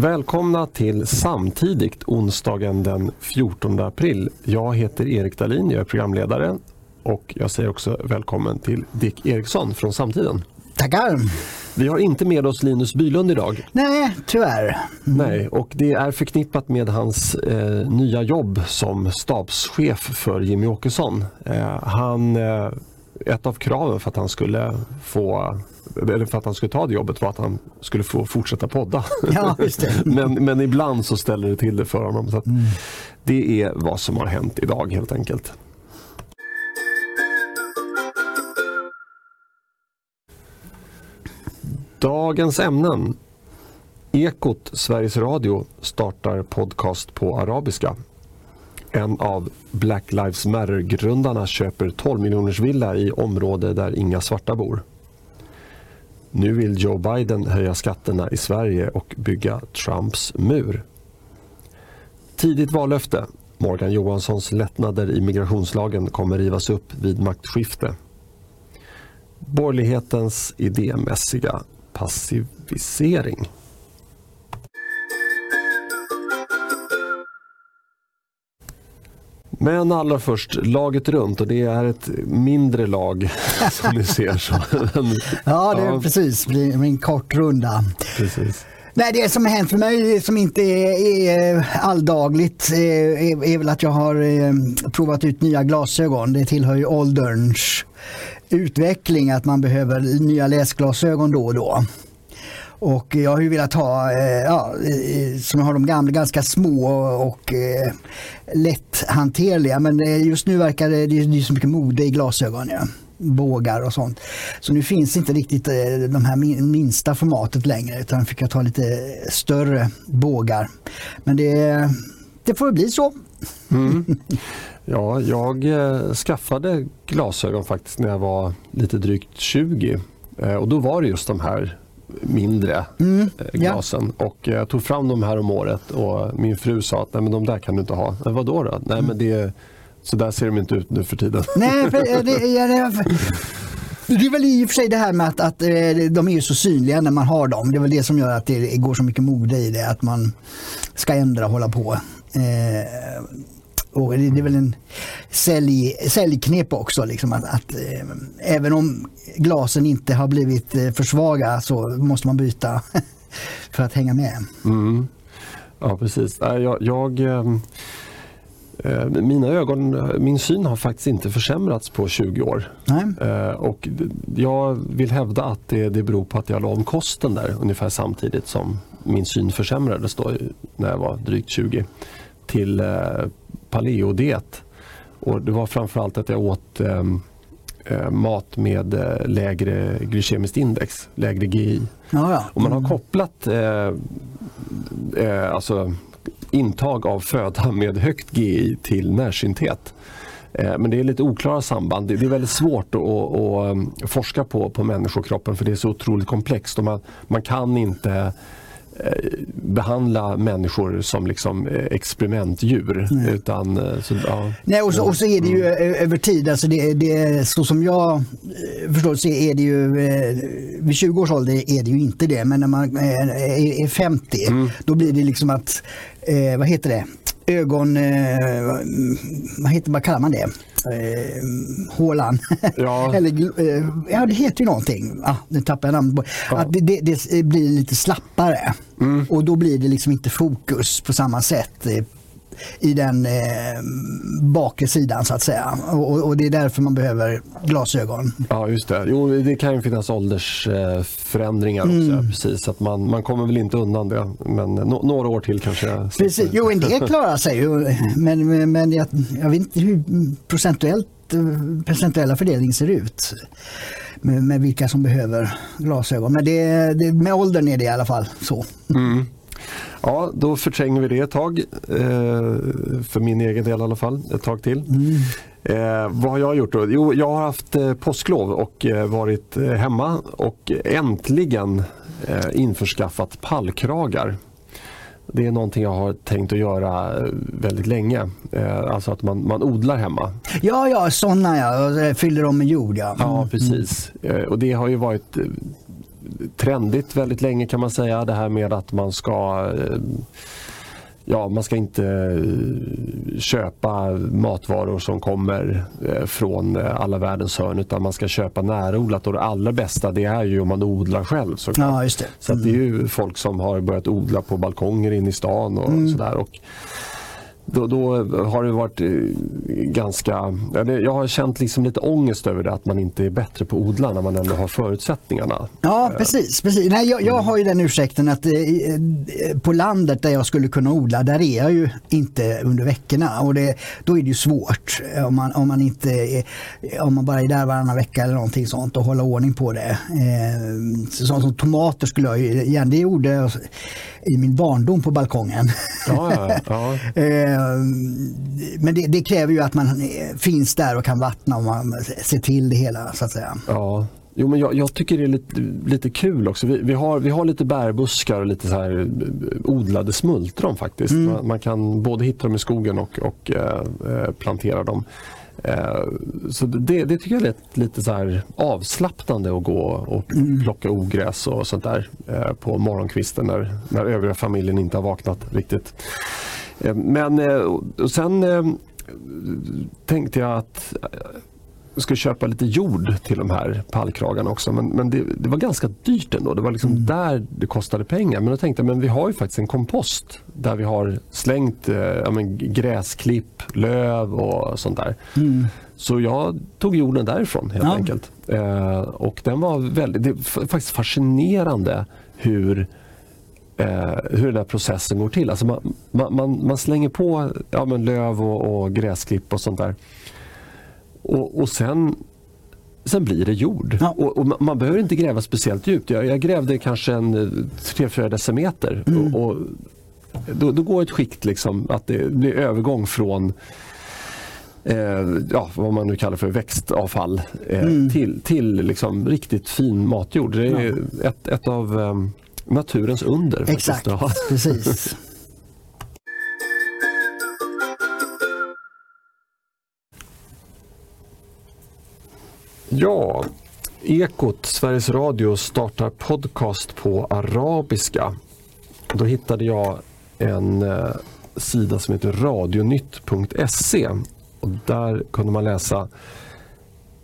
Välkomna till Samtidigt onsdagen den 14 april. Jag heter Erik Dahlin, jag är programledare och jag säger också välkommen till Dick Eriksson från Samtiden. Tackar! Vi har inte med oss Linus Bylund idag. Nej, tyvärr. Mm. Nej, och det är förknippat med hans eh, nya jobb som stabschef för Jimmy Åkesson. Eh, han, eh, ett av kraven för att han skulle få eller för att han skulle ta det jobbet var att han skulle få fortsätta podda. Ja, men, men ibland så ställer det till det för honom. Så mm. Det är vad som har hänt idag helt enkelt. Dagens ämnen. Ekot Sveriges Radio startar podcast på arabiska. En av Black Lives Matter-grundarna köper 12 miljoners villa i område där inga svarta bor. Nu vill Joe Biden höja skatterna i Sverige och bygga Trumps mur. Tidigt vallöfte. Morgan Johanssons lättnader i migrationslagen kommer rivas upp vid maktskifte. Borgerlighetens idémässiga passivisering. Men allra först, laget runt och det är ett mindre lag som ni ser. Så. ja, det är ja. precis. Det blir en kort runda. Precis. Nej, det som har hänt för mig som inte är, är alldagligt är, är, väl att jag har eh, provat ut nya glasögon. Det tillhör ju ålderns utveckling att man behöver nya läsglasögon då och då. Och jag har ju velat ha, eh, ja, som har de gamla, ganska små och eh, lätthanterliga. Men eh, just nu verkar det, det är så mycket mode i glasögon. Ja. Bågar och sånt. Så nu finns inte riktigt de här minsta formatet längre utan fick jag ta lite större bågar. Men det, det får bli så. Mm. Ja, jag skaffade glasögon faktiskt när jag var lite drygt 20 och då var det just de här mindre mm, eh, glasen. Ja. Och jag tog fram dem här om året och min fru sa att Nej, men de där kan du inte ha. Men vadå då? Nej, mm. men det, så där ser de inte ut nu för tiden. Nej, för, eh, det, ja, det, det är väl i och för sig det här med att, att eh, de är så synliga när man har dem. Det är väl det som gör att det går så mycket mode i det. Att man ska ändra och hålla på. Eh, och det, är väl en sälj, säljknep också. Liksom, att, att eh, även om glasen inte har blivit eh, för svaga så måste man byta för att hänga med. Mm. Ja precis. Jag, jag ehm, eh, mina ögon, min syn har faktiskt inte försämrats på 20 år. Eh, och jag vill hävda att det, det beror på att jag la om kosten där ungefär samtidigt som min syn försämrades då, när jag var drygt 20 till eh, paleodiet. Och det var framförallt att jag åt eh, eh mat med eh, lägre glykemiskt index, lägre GI. Ja, ja. Och man har kopplat eh, eh, alltså intag av föda med högt GI till närsynthet. Eh, men det är lite oklara samband. Det är väldigt svårt att, att forska på, på människokroppen för det är så otroligt komplext. Och man, man kan inte behandla människor som liksom eh, experimentdjur. Nej. Utan, eh, så, ja. Nej, och, så, och så är det ju mm. över tid. Alltså det, det, så som jag förstår så är det ju vid 20 års ålder är det ju inte det. Men när man är 50 mm. då blir det liksom att, vad heter det, ögon, vad, heter, vad kallar man det? Eh, hålan. Ja. Eller, eh, ja, det heter ju någonting. Ah, nu tappar jag namnet Ja. Att det, det, det, blir lite slappare. Mm. Och då blir det liksom inte fokus på samma sätt eh, i den eh, bakre sidan så att säga. Och, och, det är därför man behöver glasögon. Ja just det. Jo, det kan ju finnas åldersförändringar eh, också. Mm. Precis, att man, man kommer väl inte undan det. Men no, några år till kanske. Precis. Jo, en del klarar sig ju. Men, men jag, jag vet inte hur procentuellt procentuella fördelningen ser ut. Med, med, vilka som behöver glasögon. Men det, det, med åldern är det i alla fall så. Mm. Ja, då förtränger vi det ett tag. Eh, för min egen del i alla fall, ett tag till. Mm. Eh, vad har jag gjort då? Jo, jag har haft eh, påsklov och eh, varit eh, hemma och äntligen införskaffat pallkragar. Det är någonting jag har tänkt att göra väldigt länge. Alltså att man, man odlar hemma. Ja, ja, sådana ja. Fyller dem med jord ja. Mm. Ja, precis. Och det har ju varit trendigt väldigt länge kan man säga. Det här med att man ska eh, ja, man ska inte eh, köpa matvaror som kommer eh, från alla världens hörn utan man ska köpa närodlat och det allra bästa det är ju om man odlar själv. Ja, just det. Så det är ju folk som har börjat odla på balkonger inne i stan och mm. sådär. Och då, då, har det varit eh, ganska... Jag har känt liksom lite ångest över det att man inte är bättre på att odla när man ändå har förutsättningarna. Ja, precis. precis. Nej, jag, jag har ju den ursäkten att eh, på landet där jag skulle kunna odla, där är jag ju inte under veckorna och det, då är det ju svårt om man, om man, inte är, om man bara är där varannan vecka eller någonting sånt och hålla ordning på det. Eh, sånt som tomater skulle jag ju det gjorde jag i min barndom på balkongen. Ja, ja, ja. Men det, det, kräver ju att man finns där och kan vattna och man ser till det hela så att säga. Ja. Jo, men jag, jag tycker det är lite, lite kul också. Vi, vi, har, vi har lite bärbuskar och lite så här eh, odlade smultron faktiskt. Mm. Man, man, kan både hitta dem i skogen och, och eh, plantera dem. Eh, så det, det, tycker jag är lite så här avslappnande att gå och mm. plocka ogräs och sånt där eh, på morgonkvisten när, när övriga familjen inte har vaknat riktigt. Eh, men sen tänkte jag att jag skulle köpa lite jord till de här pallkragarna också. Men, men det, det, var ganska dyrt ändå. Det var liksom mm. där det kostade pengar. Men då tänkte jag men vi har ju faktiskt en kompost där vi har slängt eh, ja, men, gräsklipp, löv och sånt där. Mm. Så jag tog jorden därifrån helt ja. enkelt. Eh, och den var väldigt, det är faktiskt fascinerande hur eh, hur den här processen går till. Alltså man, man, man slänger på ja, men löv och, och gräsklipp och sånt där. Och, och sen, sen blir det jord. Ja. Och, och, man behöver inte gräva speciellt djupt. Jag, jag grävde kanske en 3-4 decimeter. Mm. Och, och då, då, går ett skikt liksom att det blir övergång från eh, ja, vad man nu kallar för växtavfall eh, mm. till, till liksom riktigt fin matjord. Det är ja. ett, ett av eh, naturens under. Exakt, precis. Ja, Ekot, Sveriges Radio, startar podcast på arabiska. Då hittade jag en eh, sida som heter radionytt.se och där kunde man läsa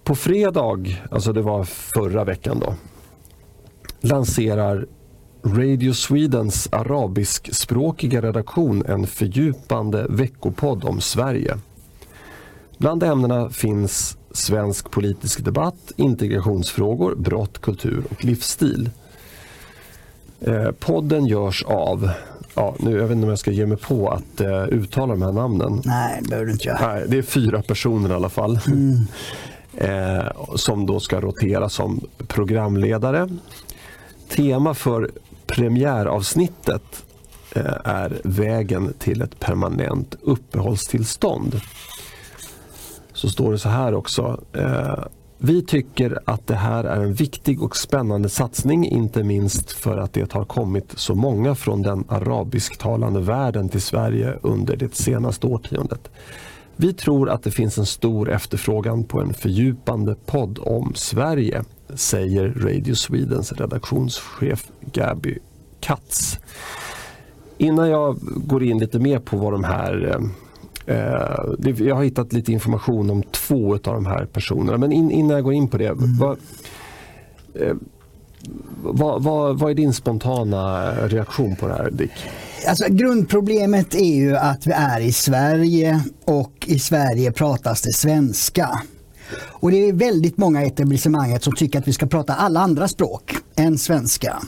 på fredag, alltså det var förra veckan då, lanserar Radio Swedens arabiskspråkiga redaktion en fördjupande veckopodd om Sverige. Bland ämnena finns svensk politisk debatt, integrationsfrågor, brott, kultur och livsstil. Eh, podden görs av, ja, nu, jag vet inte om jag ska ge mig på att eh, uttala de här namnen. Nej, det behöver du inte göra. Nej, det är fyra personer i alla fall. Mm. Eh, som då ska rotera som programledare. Tema för premiäravsnittet eh, är vägen till ett permanent uppehållstillstånd så står det så här också. Eh, Vi tycker att det här är en viktig och spännande satsning, inte minst för att det har kommit så många från den arabisktalande världen till Sverige under det senaste årtiondet. Vi tror att det finns en stor efterfrågan på en fördjupande podd om Sverige, säger Radio Swedens redaktionschef Gaby Katz. Innan jag går in lite mer på vad de här eh, Eh, jag har hittat lite information om två av de här personerna. Men innan jag går in på det. Mm. Vad, eh, vad, vad, vad, är din spontana reaktion på det här Dick? Alltså, grundproblemet är ju att vi är i Sverige och i Sverige pratas det svenska. Och det är väldigt många i etablissemanget som tycker att vi ska prata alla andra språk än svenska.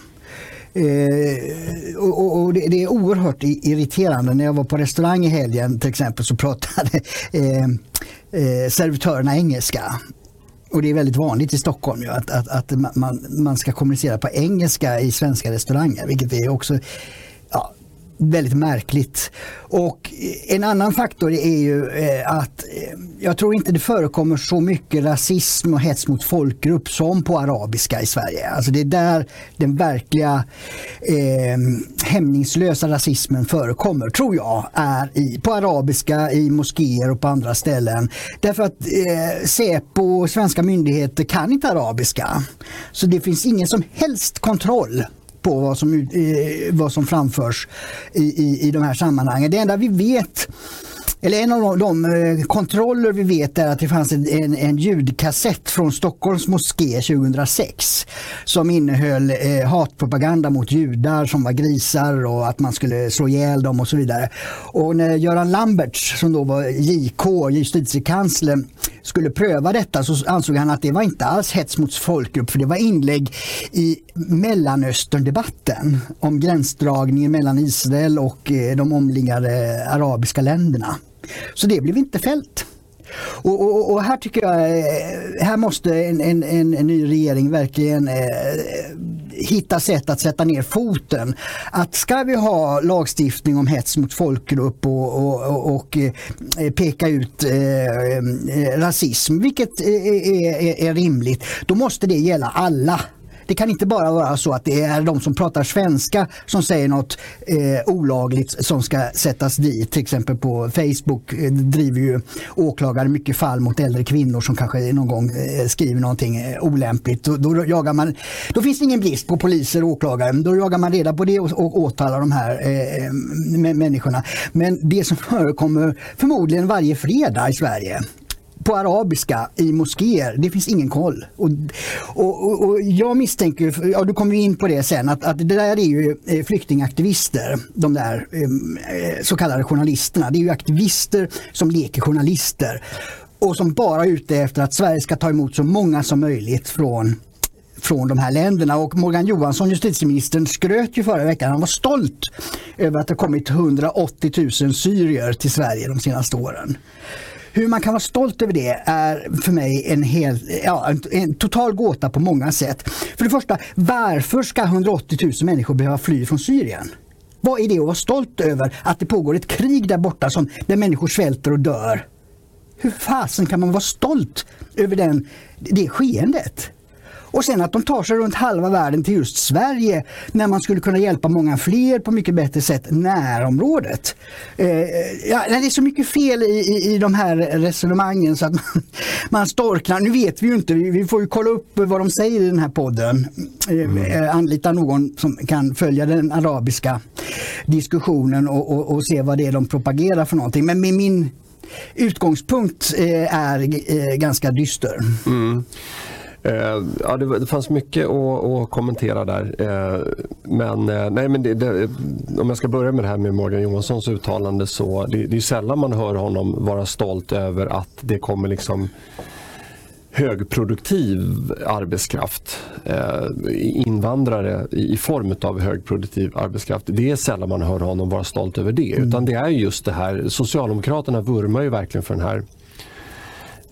Eh, och, och det, det, är oerhört irriterande. När jag var på restaurang i helgen till exempel så pratade eh, eh, servitörerna engelska. Och det är väldigt vanligt i Stockholm ju, att, att, att man, man ska kommunicera på engelska i svenska restauranger. Vilket är också, ja, väldigt märkligt. Och en annan faktor är ju eh, att eh, jag tror inte det förekommer så mycket rasism och hets mot folkgrupp som på arabiska i Sverige. Alltså det är där den verkliga eh, hämningslösa rasismen förekommer, tror jag, är i, på arabiska, i moskéer och på andra ställen. Därför att eh, Säpo och svenska myndigheter kan inte arabiska. Så det finns ingen som helst kontroll på vad som, vad som framförs i, i, i de här sammanhangen. Det enda vi vet eller en av de, de eh, kontroller vi vet är att det fanns en, en ljudkassett från Stockholms moské 2006 som innehöll eh, hatpropaganda mot judar som var grisar och att man skulle slå ihjäl dem och så vidare. Och när Göran Lamberts som då var JK, justitiekansler, skulle pröva detta så ansåg han att det var inte alls hets mot folkgrupp för det var inlägg i Mellanösterndebatten om gränsdragningen mellan Israel och eh, de omliggande arabiska länderna. Så det blev inte fällt. Och, och, och, här tycker jag, eh, här måste en, en, en, en ny regering verkligen eh, hitta sätt att sätta ner foten. Att ska vi ha lagstiftning om hets mot folkgrupp och, och, och eh, peka ut eh, eh rasism, vilket är, är, är rimligt, då måste det gälla alla det kan inte bara vara så att det är de som pratar svenska som säger något eh, olagligt som ska sättas dit. Till exempel på Facebook eh, driver ju åklagare mycket fall mot äldre kvinnor som kanske någon gång eh, skriver någonting eh, olämpligt. Då, då, jagar man, då finns det ingen brist på poliser och åklagare. Då jagar man reda på det och, och åtalar de här eh, eh människorna. Men det som förekommer förmodligen varje fredag i Sverige på arabiska i moskéer. Det finns ingen koll. Och, och, och jag misstänker, ja, du kommer in på det sen, att, att det där är ju eh, flyktingaktivister, de där eh, eh, så kallade journalisterna. Det är ju aktivister som leker journalister och som bara är ute efter att Sverige ska ta emot så många som möjligt från från de här länderna. Och Morgan Johansson, justitieministern, skröt ju förra veckan. Han var stolt över att det kommit 180 000 syrier till Sverige de senaste åren. Hur man kan vara stolt över det är för mig en, hel, ja, en, en, total gåta på många sätt. För det första, varför ska 180 000 människor behöva fly från Syrien? Vad är det att vara stolt över att det pågår ett krig där borta som, där människor svälter och dör? Hur fasen kan man vara stolt över den, det skeendet? Och sen att de tar sig runt halva världen till just Sverige när man skulle kunna hjälpa många fler på mycket bättre sätt närområdet. Eh, ja, det är så mycket fel i, i, i de här resonemangen så att man, man storknar. Nu vet vi ju inte, vi får ju kolla upp vad de säger i den här podden. Eh, mm. Eh, anlita någon som kan följa den arabiska diskussionen och, och, och se vad det är de propagerar för någonting. Men med min utgångspunkt eh, är eh, ganska dyster. Mm. Eh, ja, det, det, fanns mycket att, att kommentera där. Eh, men, eh, nej, men det, det, om jag ska börja med det här med Morgan Johanssons uttalande så det, det är sällan man hör honom vara stolt över att det kommer liksom högproduktiv arbetskraft, invandrare i, form av högproduktiv arbetskraft. Det är sällan man hör honom vara stolt över det. Mm. Utan det är just det här, Socialdemokraterna vurmar ju verkligen för den här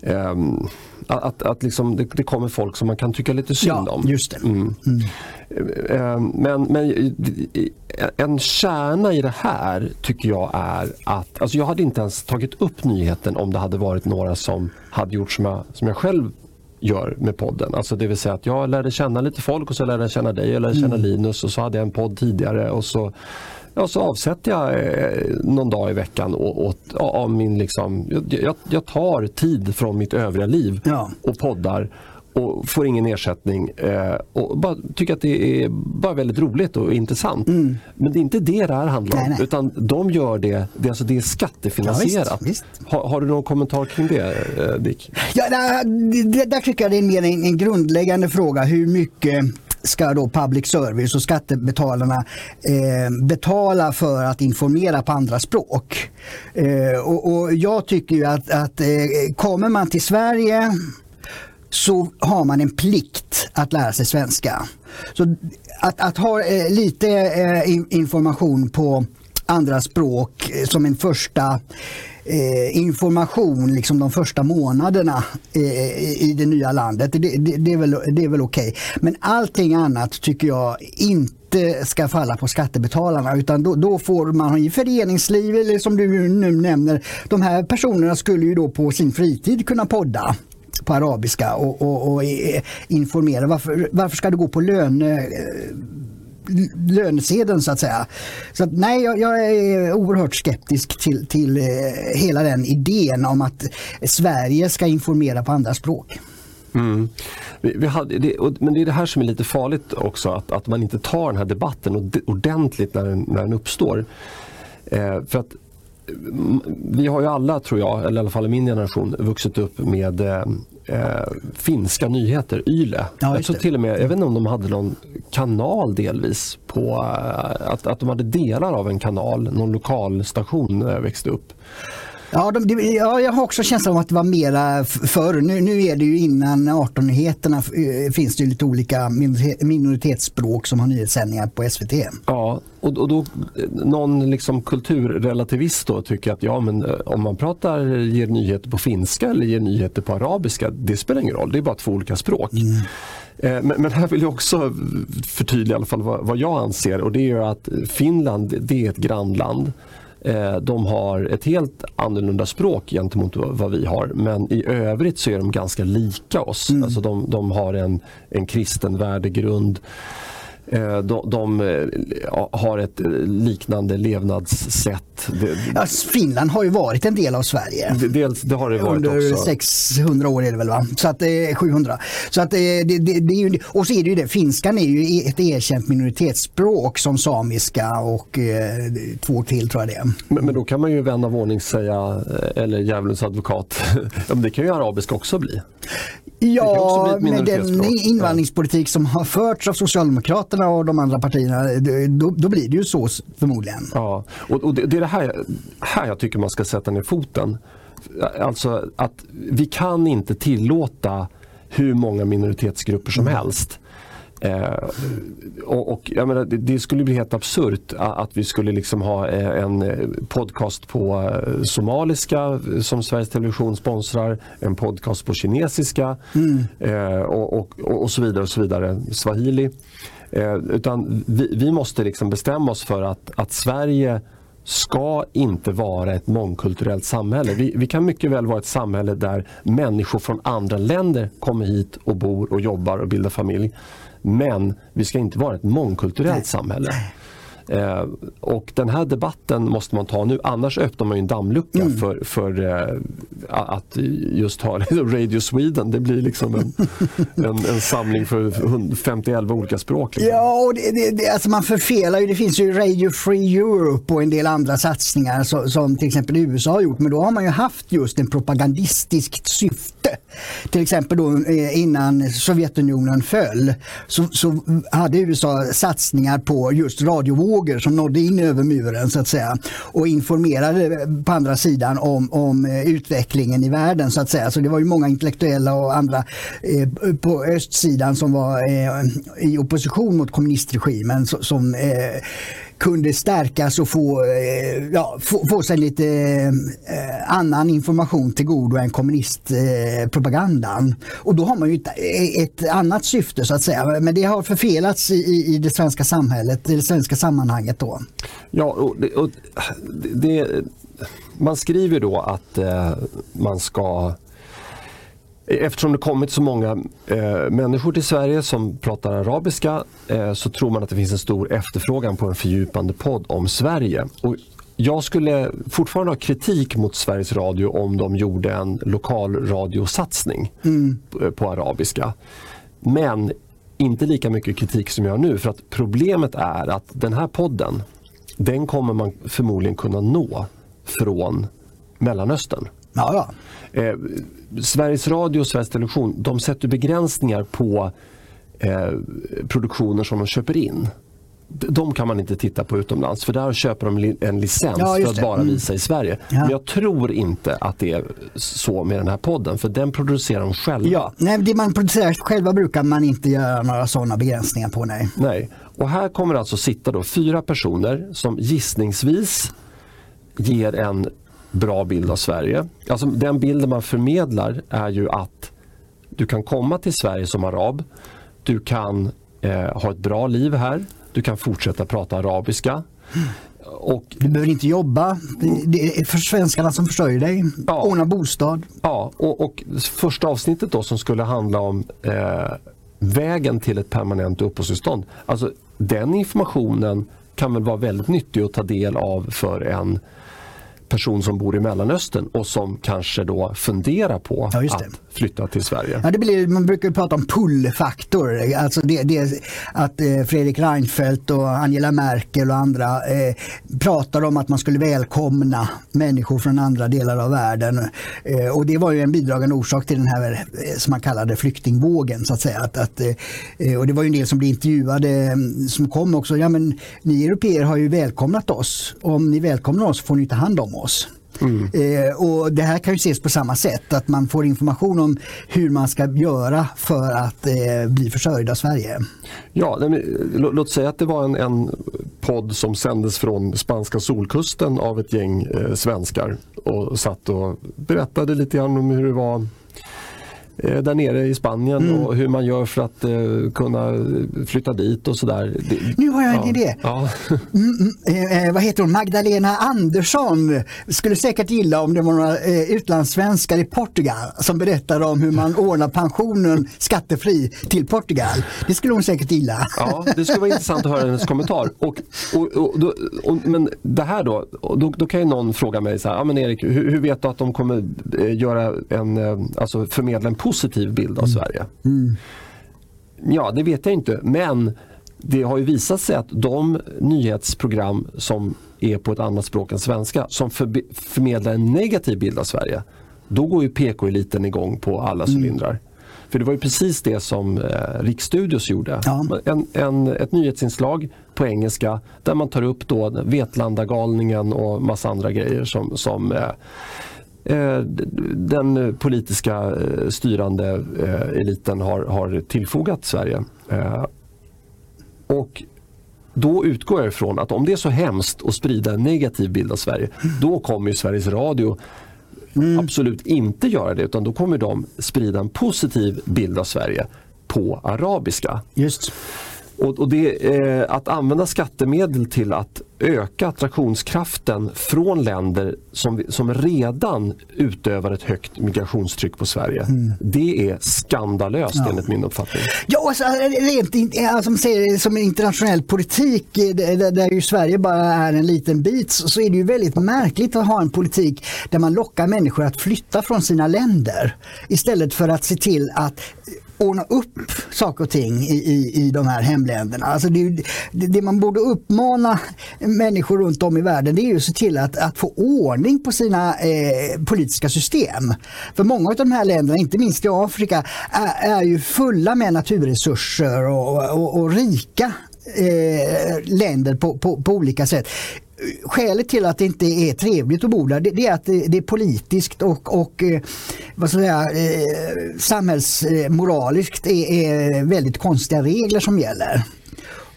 Um, att, att liksom det, det, kommer folk som man kan tycka lite synd ja, om. Just. Mm. Mm. Um, men, men en kärna i det här tycker jag är att, alltså jag hade inte ens tagit upp nyheten om det hade varit några som hade gjort som jag, som jag själv gör med podden. Alltså det vill säga att jag lärde känna lite folk och så lärde jag känna dig, jag lärde känna mm. Linus och så hade jag en podd tidigare och så Ja, så avsätter jag eh, någon dag i veckan åt, av min liksom, jag, jag, tar tid från mitt övriga liv ja. och poddar och får ingen ersättning eh, och bara tycker att det är bara väldigt roligt och intressant. Mm. Men det är inte det det här handlar om. Nej, nej. Utan de gör det, det, alltså det är skattefinansierat. Ja, visst, visst. Har, har, du någon kommentar kring det eh, Dick? Ja, där, där tycker jag det är mer en, en grundläggande fråga hur mycket ska då public service och skattebetalarna eh, betala för att informera på andra språk. Eh, och, och, jag tycker ju att, att eh, kommer man till Sverige så har man en plikt att lära sig svenska. Så att, att ha eh, lite eh, information på andra språk eh, som en första eh, information liksom de första månaderna eh, i det nya landet. Det, det, det är väl, det är väl okej. Okay. Men allting annat tycker jag inte ska falla på skattebetalarna utan då, då får man i föreningsliv eller som du nu nämner, de här personerna skulle ju då på sin fritid kunna podda på arabiska och, och, och eh, informera. Varför, varför ska du gå på löne eh, lönesedeln så att säga. Så att, nej, jag, jag, är oerhört skeptisk till, till eh, hela den idén om att Sverige ska informera på andra språk. Mm. Vi, vi hade, det, men det är det här som är lite farligt också, att, att man inte tar den här debatten ordentligt när den, när den uppstår. Eh, för att vi har ju alla, tror jag, eller i alla fall i min generation, vuxit upp med eh, eh finska nyheter, YLE. Ja, jag, tror till och med, jag vet inte om de hade någon kanal delvis, på, eh, att, att de hade delar av en kanal, någon lokalstation när jag växte upp. Ja, de, ja, jag har också känslan av att det var mera förr. Nu, nu är det ju innan 18-nyheterna eh, finns det lite olika minoritetsspråk som har nyhetssändningar på SVT. Ja, och, och då någon liksom kulturrelativist då tycker att ja, men eh, om man pratar, ger nyheter på finska eller ger nyheter på arabiska, det spelar ingen roll, det är bara två olika språk. Mm. Eh, men, men, här vill jag också förtydliga i alla fall vad, vad jag anser och det är att Finland det är ett grannland de har ett helt annorlunda språk gentemot vad vi har men i övrigt så är de ganska lika oss. Mm. Alltså de, de har en, en kristen värdegrund. Eh, de, de, eh, har ett liknande levnadssätt. Ja, Finland har ju varit en del av Sverige. Dels, det har det varit Under också. 600 år är det väl va? Så att, 700. Så att, det, det, det är ju, och så är det ju det, finskan är ju ett erkänt minoritetsspråk som samiska och eh, två till tror jag det är. Men, men, då kan man ju vän av ordning säga, eller djävulens advokat, det kan ju arabiska också bli. Ja, med den invandringspolitik som har förts av Socialdemokraterna och de andra partierna, då, då blir det ju så förmodligen. Ja, och, och det, det, är det här, här jag tycker man ska sätta ner foten. Alltså att vi kan inte tillåta hur många minoritetsgrupper som mm. helst. Eh, och, och, menar, det, det, skulle bli helt absurt att vi skulle liksom ha eh, en eh, podcast på eh, somaliska som Sveriges Television sponsrar, en podcast på kinesiska mm. eh, och, och, och, så vidare. och så vidare, Swahili. Eh, utan vi, vi, måste liksom bestämma oss för att, att Sverige ska inte vara ett mångkulturellt samhälle. Vi, vi, kan mycket väl vara ett samhälle där människor från andra länder kommer hit och bor och jobbar och bildar familj. Men vi ska inte vara ett mångkulturellt Nej. samhälle. Eh, och den här debatten måste man ta nu, annars öppnar man en dammlucka mm. för, för eh, att just ha Radio Sweden. Det blir liksom en, en, en samling för 51 olika språk. Liksom. Ja, och det, det, det, alltså man förfelar ju. Det finns ju Radio Free Europe och en del andra satsningar så, som till exempel USA har gjort. Men då har man ju haft just en propagandistiskt syfte. Till exempel då eh, innan Sovjetunionen föll så, så hade USA satsningar på just radiovågor vågor som nådde in över muren så att säga och informerade på andra sidan om, om eh, utvecklingen i världen så att säga. Så det var ju många intellektuella och andra eh, på östsidan som var eh, i opposition mot kommunistregimen som eh, kunde stärkas och få, eh, ja, få, få sig lite eh, annan information till godo än kommunistpropagandan. Eh, och då har man ju ett, eh, ett, annat syfte så att säga. Men det har förfelats i, i det svenska samhället, i det svenska sammanhanget då. Ja, och det, och det man skriver då att eh, man ska Eftersom det kommit så många eh, människor till Sverige som pratar arabiska eh, så tror man att det finns en stor efterfrågan på en fördjupande podd om Sverige. Och jag skulle fortfarande ha kritik mot Sveriges Radio om de gjorde en lokalradiosatsning mm. på, på arabiska. Men inte lika mycket kritik som jag har nu för att problemet är att den här podden den kommer man förmodligen kunna nå från Mellanöstern. Ja, ja. Sveriges Radio och Sveriges Television de sätter begränsningar på eh, produktioner som de köper in. De kan man inte titta på utomlands för där köper de en licens ja, för att bara mm. visa i Sverige. Ja. Men jag tror inte att det är så med den här podden för den producerar de själva. Ja, nej, det man producerar själva brukar man inte göra några sådana begränsningar på. Nej. nej. Och här kommer alltså sitta då fyra personer som gissningsvis ger en bra bild av Sverige. Alltså den bilden man förmedlar är ju att du kan komma till Sverige som arab. Du kan eh, ha ett bra liv här. Du kan fortsätta prata arabiska. Och, du behöver inte jobba. Det är för svenskarna som försörjer dig. Ja, Ordna bostad. Ja, och, och, första avsnittet då som skulle handla om eh, vägen till ett permanent uppehållstillstånd. Alltså, den informationen kan väl vara väldigt nyttig att ta del av för en person som bor i Mellanöstern och som kanske då funderar på ja, att flytta till Sverige. Ja, det blir, man brukar prata om pullfaktor, alltså det, det, att eh, Fredrik Reinfeldt och Angela Merkel och andra eh, pratar om att man skulle välkomna människor från andra delar av världen. Eh, och det var ju en bidragande orsak till den här eh, som man kallade flyktingvågen så att säga. Att, att eh, och det var ju en del som blev intervjuade mm, som kom också, ja men ni europeer har ju välkomnat oss. Om ni välkomnar oss får ni ta hand om oss. Mm. Eh, och Det här kan ju ses på samma sätt, att man får information om hur man ska göra för att eh, bli försörjd av Sverige. Ja, men, låt säga att det var en, en podd som sändes från spanska solkusten av ett gäng eh, svenskar och satt och berättade lite grann om hur det var Eh, där nere i Spanien mm. och hur man gör för att uh, kunna flytta dit och sådär. Nu har jag en ja. idé. Ja. Mm, mm, eh, eh, vad heter hon? Magdalena Andersson skulle säkert gilla om det var några eh, utlandssvenskar i Portugal som berättade om hur man ordnar pensionen skattefri till Portugal. Det skulle hon säkert gilla. Ja, det skulle vara intressant att höra hennes kommentar. Och, och, och, och men det här då, då, då, kan ju någon fråga mig så här, ja, men Erik, hur, hur vet du att de kommer göra en, alltså förmedla en positiv bild av mm. Sverige? Mm. Ja, det vet jag inte. Men det har ju visat sig att de nyhetsprogram som är på ett annat språk än svenska som för, förmedlar en negativ bild av Sverige, då går ju PK-eliten igång på alla mm. cylindrar. Mm. För det var ju precis det som eh, Riksstudios gjorde. Ja. En, en, ett nyhetsinslag på engelska där man tar upp då Vetlanda-galningen och massa andra grejer som, som Eh, den politiska eh, styrande eh, eliten har, har tillfogat Sverige. Och då utgår jag ifrån att om det är så hemskt att sprida en negativ bild av Sverige, då kommer Sveriges Radio mm. absolut inte göra det utan då kommer de sprida en positiv bild av Sverige på arabiska. Just. Och, och det, eh, att använda skattemedel till att öka attraktionskraften från länder som, som redan utövar ett högt migrationstryck på Sverige. Mm. Det är skandalöst ja. enligt min uppfattning. Ja, alltså, rent alltså, som internationell politik eh, där, där ju Sverige bara är en liten bit så är det ju väldigt märkligt att ha en politik där man lockar människor att flytta från sina länder istället för att se till att ordna upp saker och ting i, i, i de här hemländerna. Alltså det, det, det, man borde uppmana människor runt om i världen det är ju att se till att, att få ordning på sina eh, politiska system. För många av de här länderna, inte minst i Afrika, är, är ju fulla med naturresurser och, och, och rika eh, länder på, på, på olika sätt skälet till att det inte är trevligt att bo där det, är att det, är politiskt och, och eh, vad ska jag säga, eh, samhällsmoraliskt är, är väldigt konstiga regler som gäller.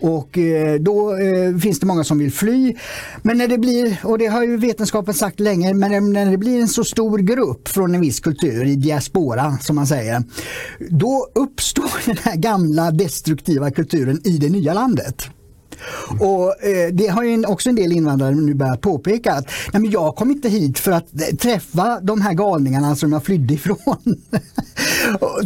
Och eh, då eh, finns det många som vill fly. Men när det blir, och det har ju vetenskapen sagt länge, men när det blir en så stor grupp från en viss kultur i diaspora som man säger, då uppstår den här gamla destruktiva kulturen i det nya landet. Och eh, Det har ju också en del invandrare nu börjat påpeka att nej, men jag kom inte hit för att eh, träffa de här galningarna som jag flydde ifrån.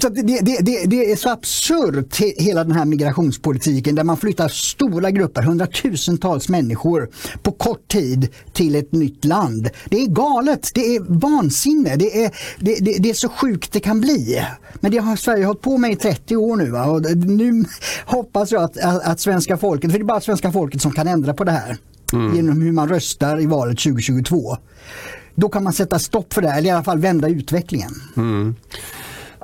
så det, det, det, det, är så absurt hela den här migrationspolitiken där man flyttar stora grupper, hundratusentals människor på kort tid till ett nytt land. Det är galet, det är vansinne, det är, det, det, det är så sjukt det kan bli. Men det har Sverige hållit på med i 30 år nu. Va? Och nu hoppas jag att, att, att svenska folket, för det är bara svenska folket som kan ändra på det här mm. genom hur man röstar i valet 2022. Då kan man sätta stopp för det, eller i alla fall vända utvecklingen. Mm.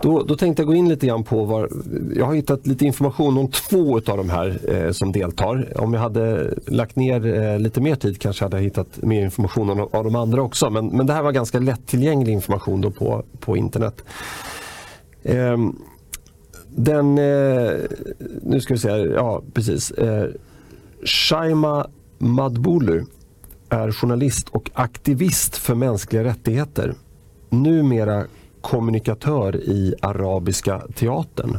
Då, då, tänkte jag gå in lite grann på var, jag har hittat lite information om två av de här eh, som deltar. Om jag hade lagt ner eh, lite mer tid kanske hade jag hittat mer information om, om de andra också. Men, men det här var ganska lättillgänglig information då på, på internet. Eh, den, eh, nu ska vi se, ja precis. Eh, Shaima Madbulu är journalist och aktivist för mänskliga rättigheter. Numera kommunikatör i Arabiska teatern.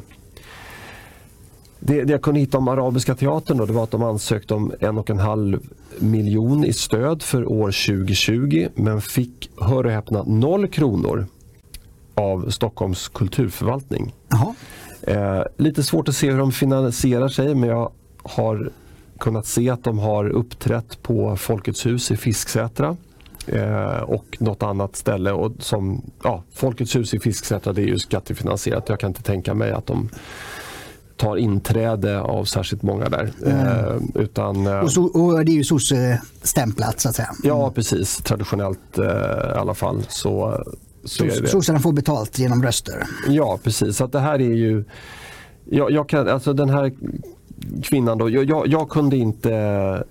det, det jag kunde hitta om Arabiska teatern då, det var att de ansökte om en och en halv miljon i stöd för år 2020 men fick, hör och häpna, noll kronor av Stockholms kulturförvaltning. Eh, lite svårt att se hur de finansierar sig men jag har kunnat se att de har uppträtt på Folkets hus i Fisksätra eh, och något annat ställe. Och som, ja, Folkets hus i Fisksätra det är ju skattefinansierat. Jag kan inte tänka mig att de tar inträde av särskilt många där. Eh, utan, eh, Och, så, och det är ju sosse-stämplat så att säga. ja precis, traditionellt eh, i alla fall så, så. Sossarna får betalt genom röster. Ja, precis. Så att det här är ju... Jag, jag kan, alltså den här kvinnan då, jag, jag, jag kunde inte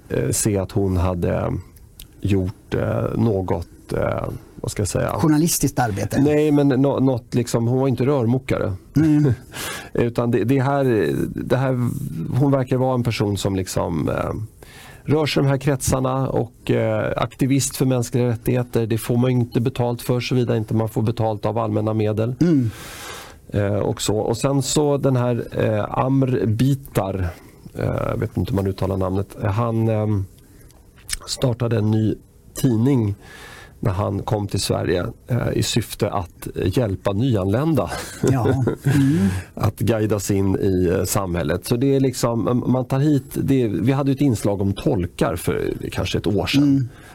eh, se att hon hade gjort eh, något, eh, vad ska jag säga? Journalistiskt arbete. Nej, men nå, något liksom, hon var inte rörmokare. Utan det, det, här, det här, hon verkar vara en person som liksom eh, rör sig i de här kretsarna och eh, aktivist för mänskliga rättigheter. Det får man inte betalt för såvida inte man får betalt av allmänna medel. Eh, och, så. och sen så den här eh, Amr Bitar, eh, jag vet inte hur man uttalar namnet, han eh, startade en ny tidning när han kom till Sverige eh, i syfte att hjälpa nyanlända Ja. att guidas in i eh, samhället. Så det är liksom, man tar hit, det vi hade ett inslag om tolkar för kanske ett år sedan. Eh,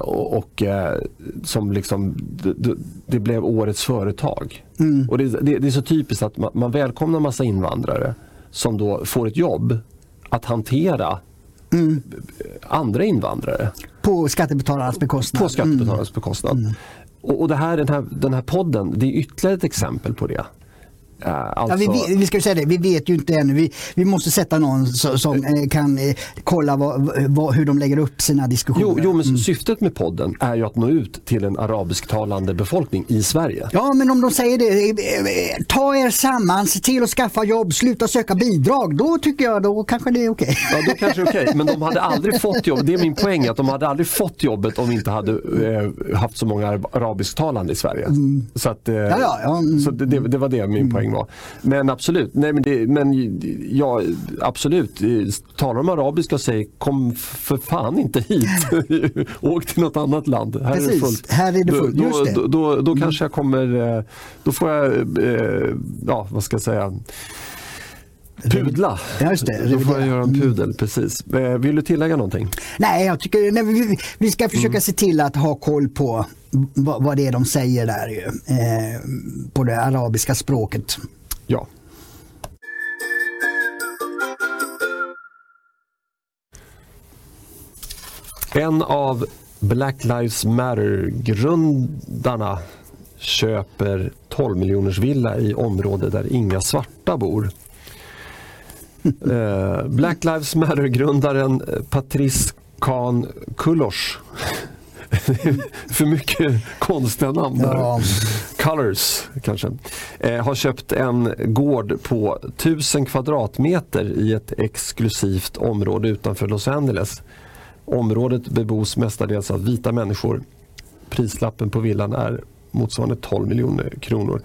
och, och eh, som liksom, det, det- blev årets företag. Och det, det, det är så typiskt att man, man välkomnar massa invandrare som då får ett jobb att hantera andra invandrare På skattebetalarnas bekostnad. på skattebetalarnas bekostnad. Och, och det här, den, här, den här podden, det är ytterligare ett exempel på det. Eh, Ja, alltså, vi, vet- vi ska ju säga det, vi vet ju inte ännu. Vi, vi måste sätta någon som, som eh, kan eh, kolla vad, vad, hur de lägger upp sina diskussioner. Jo, jo, men syftet med podden är ju att nå ut till en arabisktalande befolkning i Sverige. Ja, men om de säger det, ta er samman, se till att skaffa jobb, sluta söka bidrag. Då tycker jag då kanske det är okej. Ja, då kanske okej. Men de hade aldrig fått jobb. Det är min poäng, att de hade aldrig fått jobbet om vi inte hade eh, haft så många arabisktalande i Sverige. Så, att, eh, ja, ja, mm. så det, det, det var det min poäng var. Men absolut, nej, men, det, men ja, absolut. Eh, Talar de arabiska och säger kom för fan inte hit. Åk till något annat land. Här är det Precis, fullt. här är det fullt. Då, Just då, det. då, då, då kanske jag kommer, eh, då får jag, eh, ja vad ska jag säga, Pudla. Ja, just det. Då får jag göra en pudel, precis. Vill du tillägga någonting? Nej, jag tycker nej, vi, vi ska försöka Mm. se till att ha koll på vad, vad det är de säger där ju, eh, på det arabiska språket. Ja. En av Black Lives Matter-grundarna köper 12 miljoners villa i område där inga svarta bor. Eh, Black Lives Matter-grundaren eh, Patrice Khan Kulosh. För mycket konstiga namn där. Ja. Colors kanske. Eh, har köpt en gård på 1000 kvadratmeter i ett exklusivt område utanför Los Angeles. Området bebos mestadels av vita människor. Prislappen på villan är motsvarande 12 miljoner kronor.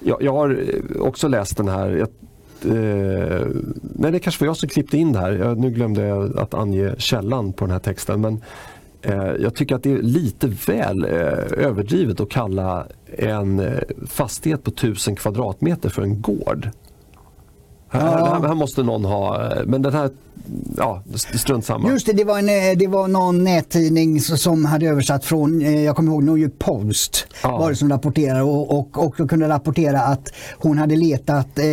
Jag, jag har eh, också läst den här. Jag, eh, nej, det kanske var jag som klippte in det här. Jag, nu glömde jag att ange källan på den här texten. Men Eh, jag tycker att det är lite väl eh, överdrivet att kalla en eh, fastighet på 1000 kvadratmeter för en gård. Här, här, måste någon ha, men den här, ja strunt samma. Just det, det var, en, eh, det var någon nättidning som hade översatt från, eh, jag kommer ihåg New York Post, Ja. var det som rapporterade och, och också kunde rapportera att hon hade letat eh,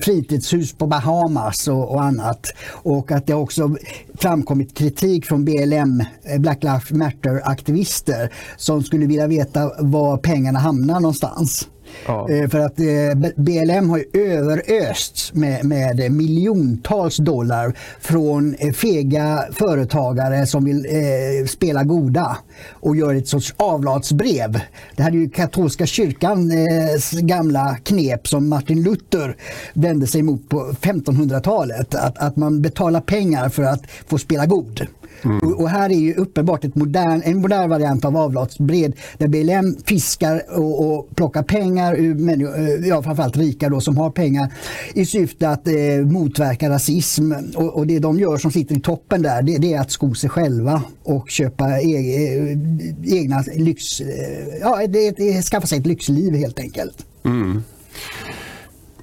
fritidshus på Bahamas och, och annat. Och att det också framkommit kritik från BLM, eh, Black Lives Matter-aktivister som skulle vilja veta var pengarna hamnar någonstans. Ja. Eh, för att eh, BLM har överösts med, med miljontals dollar från eh, fega företagare som vill eh, spela goda och gör ett sorts avlatsbrev. Det här är ju katolska kyrkans gamla knep som Martin Luther vände sig mot på 1500-talet. Att, att man betalar pengar för att få spela god. Mm. Och, och, här är ju uppenbart ett modern, en modern variant av avlatsbred där BLM fiskar och, och plockar pengar ur människor, ja, framförallt rika då, som har pengar i syfte att eh, motverka rasism. Och, och, det de gör som sitter i toppen där det, det är att sko sig själva och köpa e egna lyx... Eh, ja, det, det, skaffa sig ett lyxliv helt enkelt. Mm.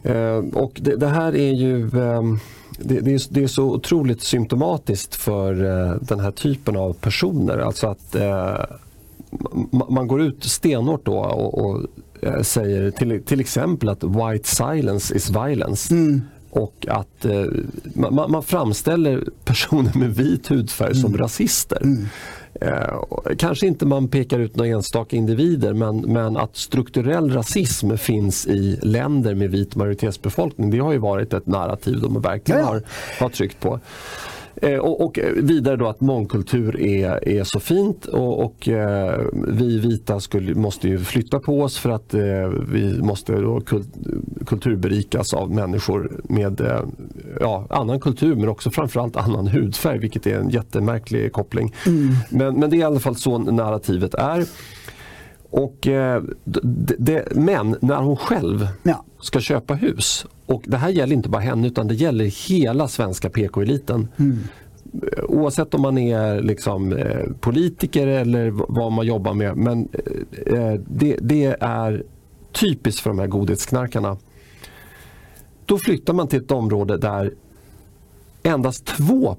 Eh, och det, det, här är ju eh, det, det, är, det, är, så otroligt symptomatiskt för eh, den här typen av personer. Alltså att eh, man går ut stenhårt då och, och eh, säger till, till exempel att white silence is violence. Mm. Och att eh, man, man, framställer personer med vit hudfärg mm. som rasister. Mm. Eh, kanske inte man pekar ut några enstaka individer men, men att strukturell rasism finns i länder med vit majoritetsbefolkning det har ju varit ett narrativ de verkligen har, har tryckt på. Eh, och, och, vidare då att mångkultur är, är så fint och, och eh, vi vita skulle, måste ju flytta på oss för att eh, vi måste då kul, kulturberikas av människor med ja, annan kultur men också framförallt annan hudfärg vilket är en jättemärklig koppling. Mm. Men, men det är i alla fall så narrativet är. Och, det, det, men när hon själv ja. ska köpa hus, och det här gäller inte bara henne utan det gäller hela svenska PK-eliten. Mm. Oavsett om man är liksom, eh, politiker eller vad man jobbar med. Men eh, det, det, är typiskt för de här godhetsknarkarna. Då flyttar man till ett område där endast 2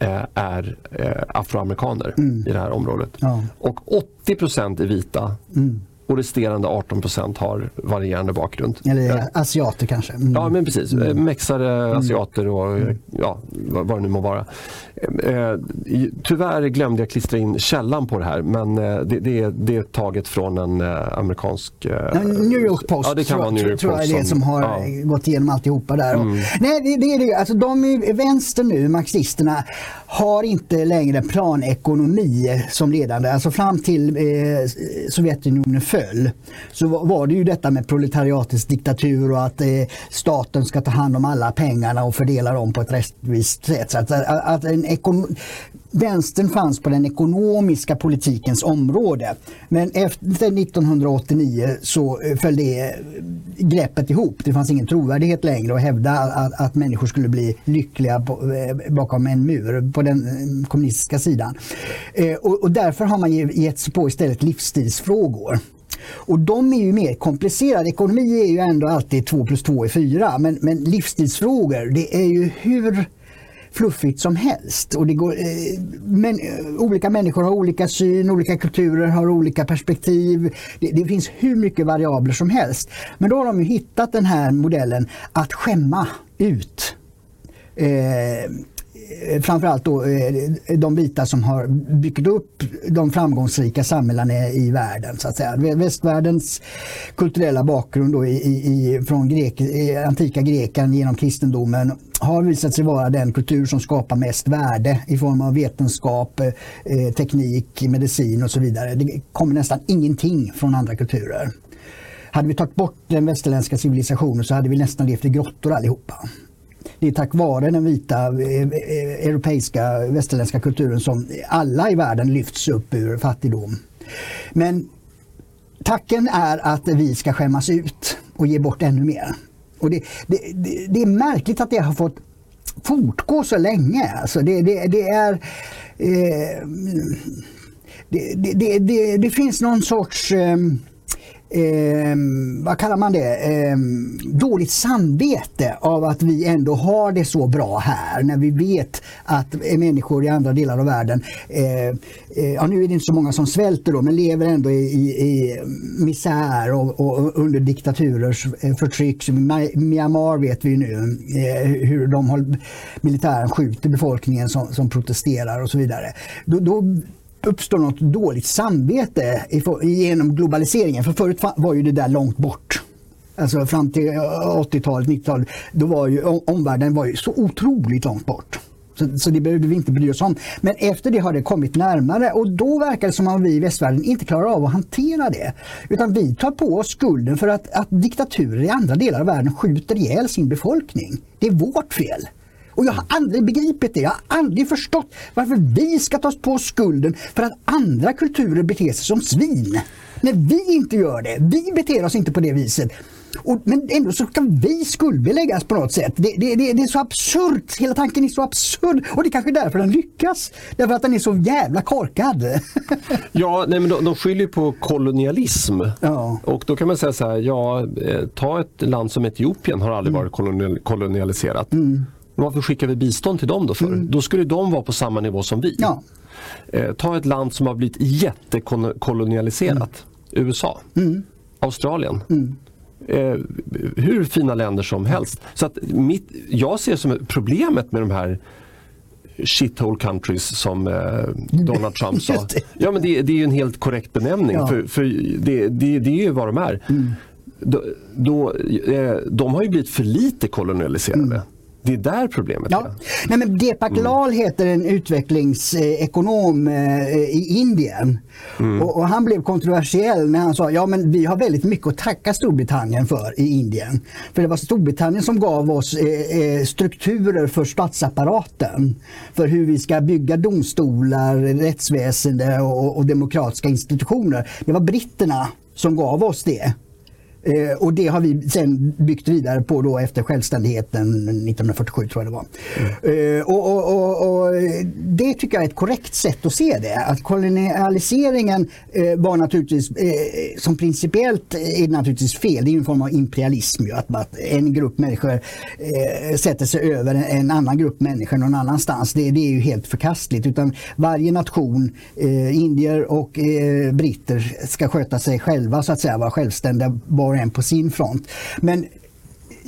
Eh, är eh, afroamerikaner mm. i det här området. Ja. Och 80% är vita. Mm och resterande 18% har varierande bakgrund. Eller asiater kanske? Mm. Ja men precis, mm. mexare, mm. asiater och mm. ja, vad det nu må vara. Eh, tyvärr glömde jag klistra in källan på det här men eh, det, det, är, det är taget från en eh, amerikansk... New York Post ja, det kan vara New York tror jag är det som har ja. gått igenom alltihopa där. Mm. Nej, det, det. Alltså, de vänstern nu, marxisterna, har inte längre planekonomi som ledande. Alltså fram till eh, Sovjetunionen föll så var det ju detta med proletariatets diktatur och att eh, staten ska ta hand om alla pengarna och fördela dem på ett rättvist sätt. Så att, eh, att en Vänstern fanns på den ekonomiska politikens område. Men efter 1989 så eh, föll det eh, greppet ihop. Det fanns ingen trovärdighet längre att hävda att, att människor skulle bli lyckliga på, bakom en mur på den kommunistiska sidan. och, och därför har man gett sig på istället livsstilsfrågor. Och de är ju mer komplicerade. Ekonomi är ju ändå alltid 2 plus 2 är 4 men, men livsstilsfrågor det är ju hur fluffigt som helst. Och det går, eh, men, eh, olika människor har olika syn, olika kulturer har olika perspektiv. Det, det, finns hur mycket variabler som helst. Men då har de hittat den här modellen att skämma ut Eh, Eh, framförallt då eh, de vita som har byggt upp de framgångsrika samhällena i världen. Så att säga. Västvärldens kulturella bakgrund då i, i, från grek, eh, antika Grekland genom kristendomen har visat sig vara den kultur som skapar mest värde i form av vetenskap, teknik, medicin och så vidare. Det kommer nästan ingenting från andra kulturer. Hade vi tagit bort den västerländska civilisationen så hade vi nästan levt i grottor allihopa det är tack vare den vita eh, eh, europeiska västerländska kulturen som alla i världen lyfts upp ur fattigdom. Men tacken är att vi ska skämmas ut och ge bort ännu mer. Och det, det, det, det är märkligt att det har fått fortgå så länge. Alltså det, det är eh, det, finns någon sorts eh, eh, vad kallar man det, eh, dåligt samvete av att vi ändå har det så bra här när vi vet att människor i andra delar av världen, eh, eh, ja nu är det inte så många som svälter då, men lever ändå i, i, i misär och, och, under diktaturers eh, förtryck. I Myanmar vet vi nu eh, hur de har, militären skjuter befolkningen som, som protesterar och så vidare. Då, då uppstår något dåligt samvete genom globaliseringen. För förut var ju det där långt bort. Alltså fram till eh, 80-talet, 90-talet, då var ju omvärlden var ju så otroligt långt bort. Så, så det behövde vi inte bry oss om. Men efter det har det kommit närmare och då verkar det som att vi i västvärlden inte klarar av att hantera det. Utan vi tar på oss skulden för att, att diktaturer i andra delar av världen skjuter ihjäl sin befolkning. Det är vårt fel. Och jag har aldrig begripit det. Jag har aldrig förstått varför vi ska ta på skulden för att andra kulturer beter sig som svin. När vi inte gör det. Vi beter oss inte på det viset. Och, men ändå så ska vi skuldbeläggas på något sätt. Det, det, det, det är så absurt. Hela tanken är så absurd. Och det är kanske är därför den lyckas. Därför att den är så jävla korkad. ja, nej, men de, de skyller på kolonialism. Ja. Och då kan man säga så här, ja, eh, ta ett land som Etiopien har aldrig varit kolonial, kolonialiserat. Mm. Varför skickar vi bistånd till dem då för? Mm. Då skulle de vara på samma nivå som vi. Ja. Eh, ta ett land som har blivit jättekolonialiserat. USA. Mm. Australien. Eh, hur fina länder som helst. Så att mitt, jag ser som problemet med de här shithole countries som eh, Donald Trump sa. Ja, men det, det är ju en helt korrekt benämning Ja. för, för det, det, det är ju vad de är. Då, då, eh, de har ju blivit för lite kolonialiserade. Det är där problemet Ja. är. Nej, men Deepak Lal heter en utvecklingsekonom eh, i Indien. Och, och han blev kontroversiell när han sa ja men vi har väldigt mycket att tacka Storbritannien för i Indien. För det var Storbritannien som gav oss eh, eh, strukturer för statsapparaten. För hur vi ska bygga domstolar, rättsväsende och, och demokratiska institutioner. Det var britterna som gav oss det. Eh, och det har vi sen byggt vidare på då efter självständigheten 1947 tror jag det var. Eh, och, och, och, och det tycker jag är ett korrekt sätt att se det. Att kolonialiseringen eh, var naturligtvis, eh, som principiellt är naturligtvis fel. Det är en form av imperialism. Ju, att, att en grupp människor eh, sätter sig över en, en annan grupp människor någon annanstans. Det, det är ju helt förkastligt. Utan varje nation, eh, indier och eh, britter, ska sköta sig själva så att säga, vara självständiga var och en på sin front. Men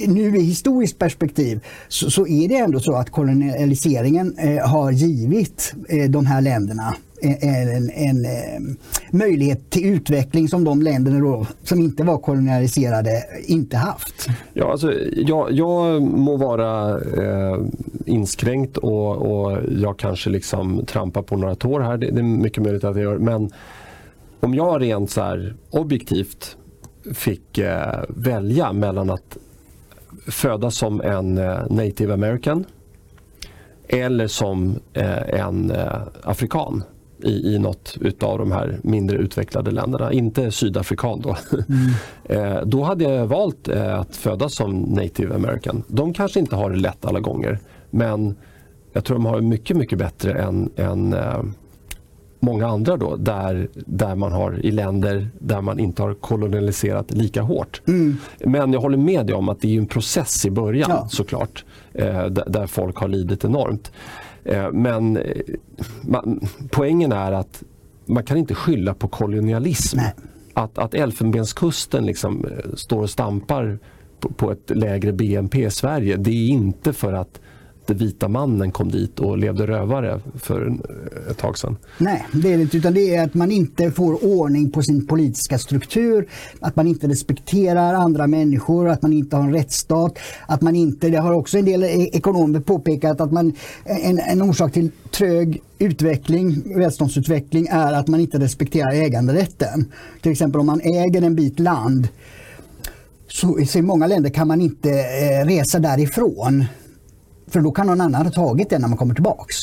nu i historiskt perspektiv så, så är det ändå så att kolonialiseringen eh, har givit eh, de här länderna eh, en, en, en eh, möjlighet till utveckling som de länderna då, som inte var kolonialiserade inte haft. Ja, alltså, jag, jag må vara eh, inskränkt och, och jag kanske liksom trampar på några tår här. Det, det är mycket möjligt att jag gör. Men om jag rent så här objektivt fick eh, välja mellan att födas som en eh, native american eller som eh, en eh, afrikan i, i något utav de här mindre utvecklade länderna, inte sydafrikan då. eh, då hade jag valt att födas som native american. De kanske inte har det lätt alla gånger men jag tror de har mycket, mycket bättre än, än många andra då där, där man har i länder där man inte har kolonialiserat lika hårt. Men jag håller med dig om att det är en process i början Ja. såklart eh, där, folk har lidit enormt. Eh, men eh, man, poängen är att man kan inte skylla på kolonialism. Nej. Att, att Elfenbenskusten liksom eh, står och stampar på, på ett lägre BNP i Sverige det är inte för att den vita mannen kom dit och levde rövare för ett tag sedan. Nej, det är det inte. Utan det är att man inte får ordning på sin politiska struktur, att man inte respekterar andra människor, att man inte har en rättsstat, att man inte, det har också en del e- ekonomer påpekat att man, en, en orsak till trög utveckling, välståndsutveckling är att man inte respekterar äganderätten. Till exempel om man äger en bit land så i många länder kan man inte eh, resa därifrån. För då kan någon annan ha tagit den när man kommer tillbaks.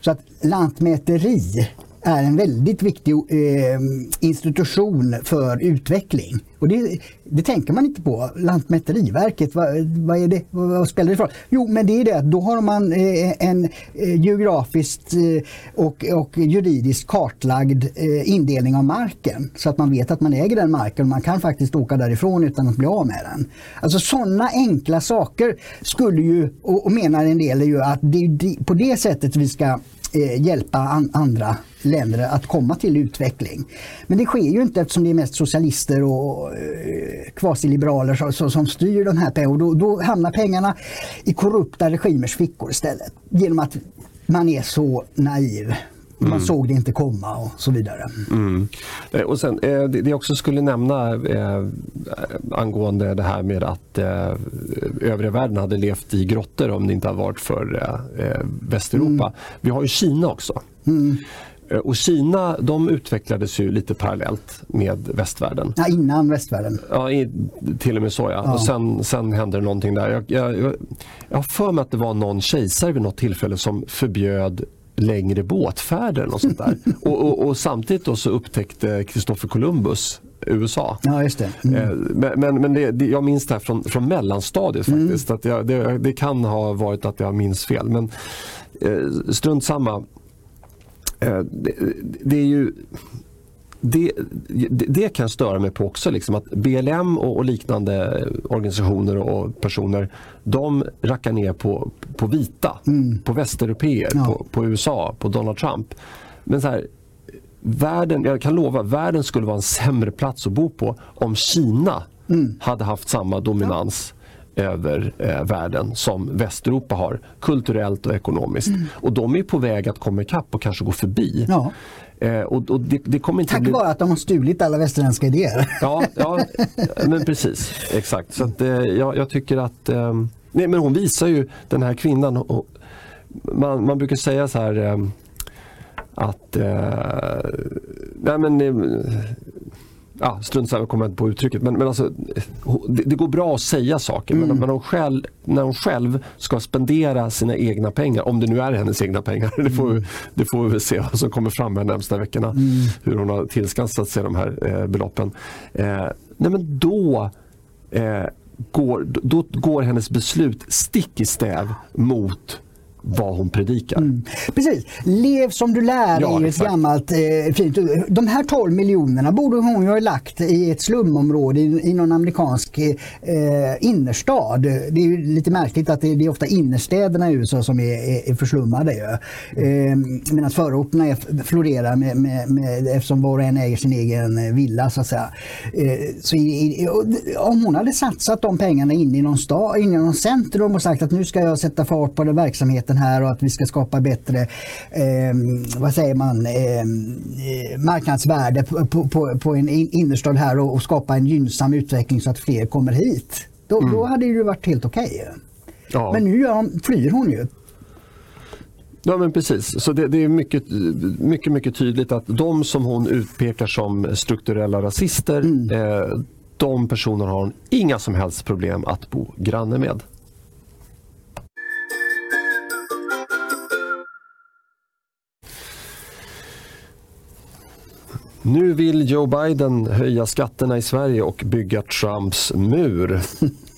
Så att lantmäteri är en väldigt viktig eh, institution för utveckling. Och det, det tänker man inte på. Lantmäteriverket, vad, vad, är det, vad, vad spelar det för roll? Jo, men det är det att då har man eh, en eh, geografiskt eh, och, och juridiskt kartlagd eh, indelning av marken. Så att man vet att man äger den marken och man kan faktiskt åka därifrån utan att bli av med den. Alltså sådana enkla saker skulle ju, och, och menar en del, är ju att det är på det sättet vi ska Eh, hjälpa an, andra länder att komma till utveckling. Men det sker ju inte eftersom det är mest socialister och eh, kvasiliberaler som, som, som styr de här pengarna. Och då, då hamnar pengarna i korrupta regimers fickor istället. Genom att man är så naiv. Man såg det inte komma och så vidare. Mm. Eh, Och sen, eh, det jag också skulle nämna eh, angående det här med att övriga världen hade levt i grottor om det inte hade varit för Västeuropa. Vi har ju Kina också. Eh, och Kina de utvecklades ju lite parallellt med västvärlden. Ja, innan västvärlden. Ja, i, till och med så ja. ja. Och sen, sen hände det någonting där. Jag, jag, jag, jag har för mig att det var någon kejsare vid något tillfälle som förbjöd längre båtfärder och sånt där. och, och, och, samtidigt då så upptäckte Kristoffer Columbus USA. Ja, just det. Mm. Eh, men men, men det, det, jag minns det här från, från mellanstadiet mm. faktiskt. Mm. Att jag, det, det, kan ha varit att jag minns fel. Men eh, strunt samma. Eh, det, är ju det, det, kan jag störa mig på också. Liksom, att BLM och, och, liknande organisationer och personer de rackar ner på, på vita, mm. på västeuropeer, ja. på, på, USA, på Donald Trump. Men så här, världen, jag kan lova, världen skulle vara en sämre plats att bo på om Kina mm. hade haft samma dominans ja. över eh, världen som Västeuropa har kulturellt och ekonomiskt. Mm. Och de är på väg att komma ikapp och kanske gå förbi. Ja. Eh, och, och det, det kommer inte Tack bli... vare att de har stulit alla västerländska idéer. Ja, ja men precis. Exakt. Så att, eh, jag, jag, tycker att... Eh, nej, men hon visar ju, den här kvinnan, och, man, man brukar säga så här eh, att... Eh, nej men, eh, ja, strunt samma, kommer inte på uttrycket. Men, men alltså, det, det, går bra att säga saker mm. men, men hon själv, när hon själv ska spendera sina egna pengar, om det nu är hennes egna pengar, det, får, det får vi väl se vad som kommer fram de närmsta veckorna. Mm. Hur hon har tillskansat sig de här eh, beloppen. Eh, nej men då eh, går, då går hennes beslut stick i stäv mot vad hon predikar. Mm. Precis. Lev som du lär ja, är ju ett gammalt eh, fint De här 12 miljonerna borde hon ju ha lagt i ett slumområde i, i någon amerikansk eh, innerstad. Det är lite märkligt att det, det, är ofta innerstäderna i USA som är, är, är förslummade. Ju. Eh, Medan förorterna är, florerar med, med, med, eftersom var och en äger sin egen villa. Så att säga. Eh, så i, om hon hade satsat de pengarna inne i någon, stad, inne i någon centrum och sagt att nu ska jag sätta fart på den verksamheten verksamheten här och att vi ska skapa bättre eh, vad säger man, ehm, eh, marknadsvärde på, på, på, en innerstad här och, och, skapa en gynnsam utveckling så att fler kommer hit. Då, mm. då hade det varit helt okej. Okay. Ja. Men nu gör, flyr hon ju. Ja men precis, så det, det, är mycket, mycket, mycket tydligt att de som hon utpekar som strukturella rasister, mm. eh, de personerna har hon inga som helst problem att bo granne med. Nu vill Joe Biden höja skatterna i Sverige och bygga Trumps mur.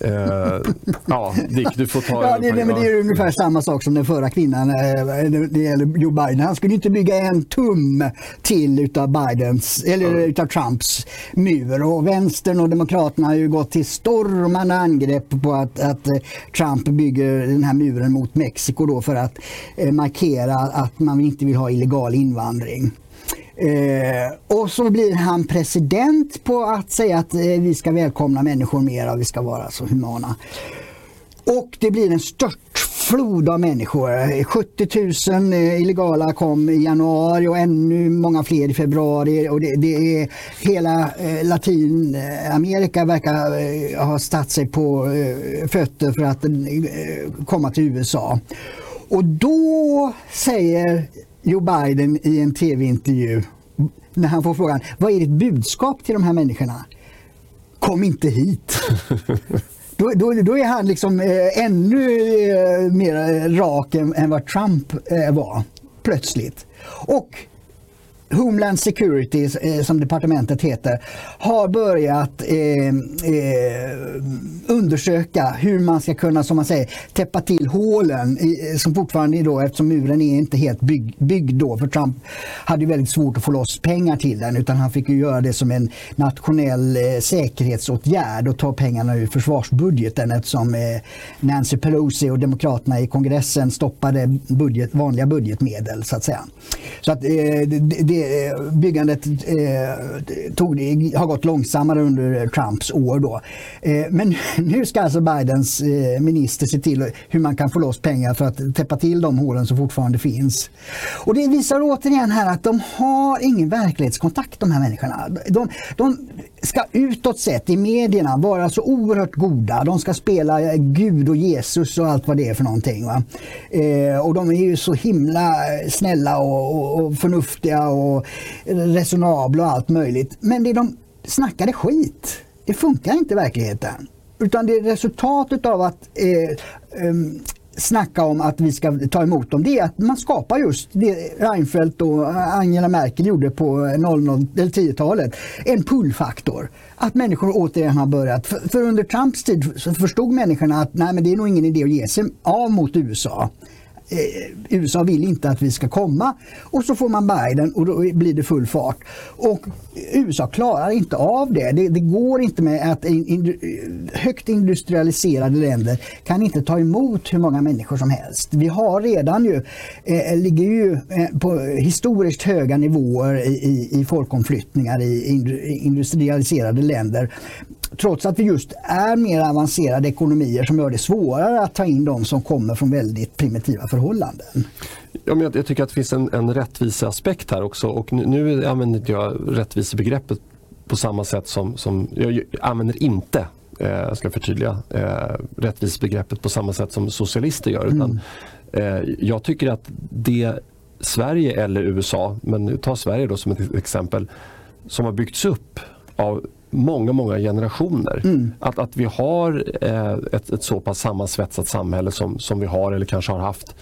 eh, ja, Dick, du får ta ja, det, det, det är ungefär samma sak som den förra kvinnan. Eh, det gäller Joe Biden. Han skulle inte bygga en tum till utav, Bidens, eller mm. utav Trumps mur. Och vänstern och demokraterna har ju gått till stormande angrepp på att, att eh, Trump bygger den här muren mot Mexiko då för att eh, markera att man inte vill ha illegal invandring. Eh, och så blir han president på att säga att eh, vi ska välkomna människor mer och vi ska vara så humana. Och det blir en störtflod av människor. Eh, 70 000 eh, illegala kom i januari och ännu många fler i februari. Och det, det är, hela eh, Latinamerika verkar eh, ha satt sig på eh, fötter för att eh, komma till USA. Och då säger Joe Biden i en tv-intervju när han får frågan vad är ditt budskap till de här människorna? Kom inte hit. då, då, då, är han liksom eh, ännu eh, mer rak än, än vad Trump eh, var plötsligt. Och Homeland Security, eh, som departementet heter, har börjat eh, eh, undersöka hur man ska kunna, som man säger, täppa till hålen i, eh, som fortfarande är då, eftersom muren är inte helt bygg, byggd då, för Trump hade väldigt svårt att få loss pengar till den, utan han fick ju göra det som en nationell eh, säkerhetsåtgärd och ta pengarna ur försvarsbudgeten eftersom eh, Nancy Pelosi och demokraterna i kongressen stoppade budget, vanliga budgetmedel så att säga. Så att, eh, det, det byggandet eh, tog, har gått långsammare under Trumps år. Då. Eh, men nu ska alltså Bidens eh, minister se till hur man kan få loss pengar för att täppa till de hålen som fortfarande finns. Och Det visar återigen här att de har ingen verklighetskontakt de här människorna. De, de ska utåt sett i medierna vara så oerhört goda. De ska spela Gud och Jesus och allt vad det är för någonting. Va? Eh, och de är ju så himla snälla och, och, och förnuftiga och resonabla och allt möjligt. Men det de snackade skit. Det funkar inte i verkligheten. Utan det är resultatet av att eh, ehm, snacka om att vi ska ta emot dem, det är att man skapar just det Reinfeldt och Angela Merkel gjorde på 10-talet. En pullfaktor. Att människor återigen har börjat, för, för under Trumps tid så förstod människorna att nej, men det är nog ingen idé att ge sig av mot USA. Eh, USA vill inte att vi ska komma och så får man Biden och då blir det full fart. Och USA klarar inte av det. Det, det går inte med att in, högt industrialiserade länder kan inte ta emot hur många människor som helst. Vi har redan ju, eh, ligger ju eh, på historiskt höga nivåer i, i, i folkomflyttningar i industrialiserade länder trots att vi just är mer avancerade ekonomier som gör det svårare att ta in de som kommer från väldigt primitiva förhållanden. Ja, men jag, jag tycker att det finns en, en rättviseaspekt här också och nu, nu använder inte jag rättvisebegreppet på samma sätt som, som jag använder inte eh, ska förtydliga, eh, rättvisebegreppet på samma sätt som socialister gör. Utan, mm. eh, jag tycker att det Sverige eller USA, men ta Sverige då som ett exempel, som har byggts upp av många, många generationer. Mm. Att, att vi har eh, ett, ett så pass sammansvetsat samhälle som, som vi har eller kanske har haft.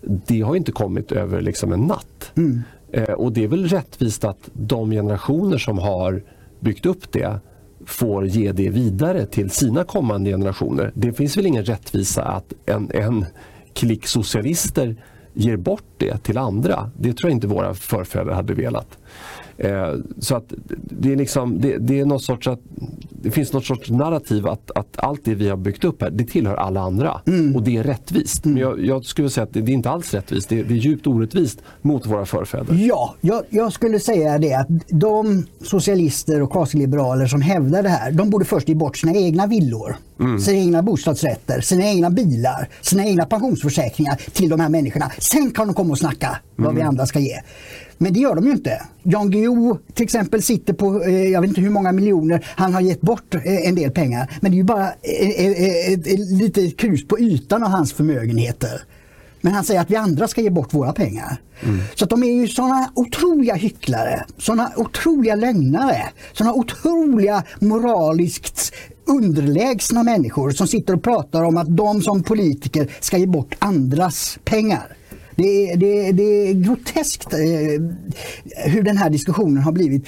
Det har inte kommit över liksom en natt. Mm. Eh, och det är väl rättvist att de generationer som har byggt upp det får ge det vidare till sina kommande generationer. Det finns väl ingen rättvisa att en, en klick socialister ger bort det till andra. Det tror jag inte våra förfäder hade velat. Eh, så att det, är liksom, det, det, är något sorts att, det finns något sorts narrativ att, att allt det vi har byggt upp här, det tillhör alla andra. Mm. Och det är rättvist. Mm. Men jag, jag, skulle säga att det, det är inte alls rättvist. Det, det, är djupt orättvist mot våra förfäder. Ja, jag, jag skulle säga det att de socialister och kvasilliberaler som hävdar det här, de borde först ge bort sina egna villor. Mm. Sina egna bostadsrätter, sina egna bilar, sina egna pensionsförsäkringar till de här människorna. Sen kan de komma och snacka vad vi mm. andra ska ge. Men det gör de ju inte. Jan Guillou till exempel sitter på, eh, jag vet inte hur många miljoner, han har gett bort eh, en del pengar. Men det är ju bara eh, ett lite krus på ytan av hans förmögenheter. Men han säger att vi andra ska ge bort våra pengar. Mm. Så de är ju sådana otroliga hycklare, sådana otroliga lögnare, sådana otroliga moraliskt underlägsna människor som sitter och pratar om att de som politiker ska ge bort andras pengar. Det är, det, det är groteskt eh, hur den här diskussionen har blivit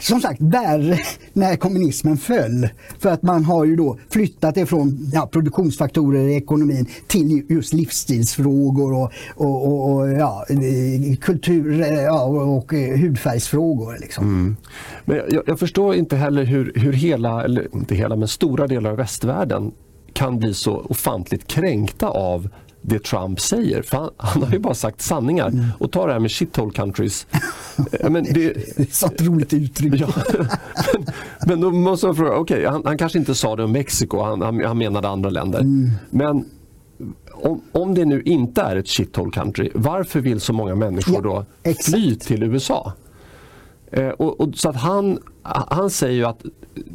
som sagt värre när kommunismen föll. För att man har ju då flyttat det från ja, produktionsfaktorer i ekonomin till just livsstilsfrågor och, och, och, och ja, kultur eh, ja, och, eh, hudfärgsfrågor. Liksom. Mm. Men jag, jag, förstår inte heller hur, hur hela, eller inte hela, men stora delar av västvärlden kan bli så ofantligt kränkta av det Trump säger. Han, han, har ju bara sagt sanningar. Mm. Och ta det här med shithole countries. men det, det är så ett roligt uttryck. Ja, men, men då måste man fråga, okay, han, han, kanske inte sa det om Mexiko, han, han, han menade andra länder. Mm. Men om, om det nu inte är ett shithole country, varför vill så många människor ja, då exakt. fly till USA? Eh, och, och, så att han, han säger ju att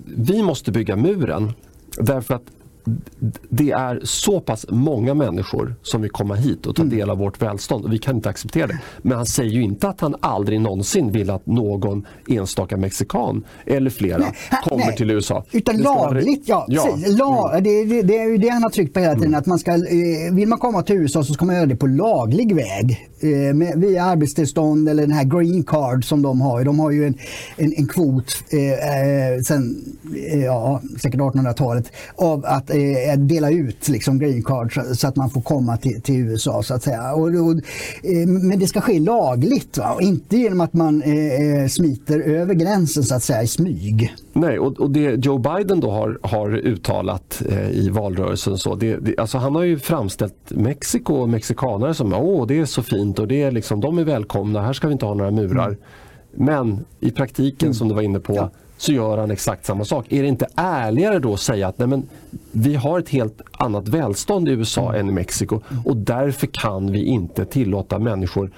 vi måste bygga muren därför att det är så pass många människor som vill komma hit och ta mm. del av vårt välstånd och vi kan inte acceptera det. Men han säger ju inte att han aldrig någonsin vill att någon enstaka mexikan eller flera nej, kommer nej, till USA. Utan lagligt, ja. ja. La, mm. det, det, det, är ju det han har tryckt på hela tiden. Mm. Att man ska, eh, vill man komma till USA så ska man göra det på laglig väg. Eh, med, via arbetstillstånd eller den här green card som de har. De har ju en, en, en kvot eh, sen ja, säkert 1800-talet av att eh, dela ut liksom, green card så, så, att man får komma till, till USA så att säga. Och, och eh, men det ska ske lagligt va? och inte genom att man eh, eh, smiter över gränsen så att säga i smyg. Nej, och, och det Joe Biden då har, har uttalat eh, i valrörelsen så, det, det, alltså han har ju framställt Mexiko och mexikanare som åh det är så fint och det är liksom, de är välkomna, här ska vi inte ha några murar. Mm. Men i praktiken, som du var inne på, Ja så gör han exakt samma sak. Är det inte ärligare då att säga att nej men, vi har ett helt annat välstånd i USA än i Mexiko och därför kan vi inte tillåta människor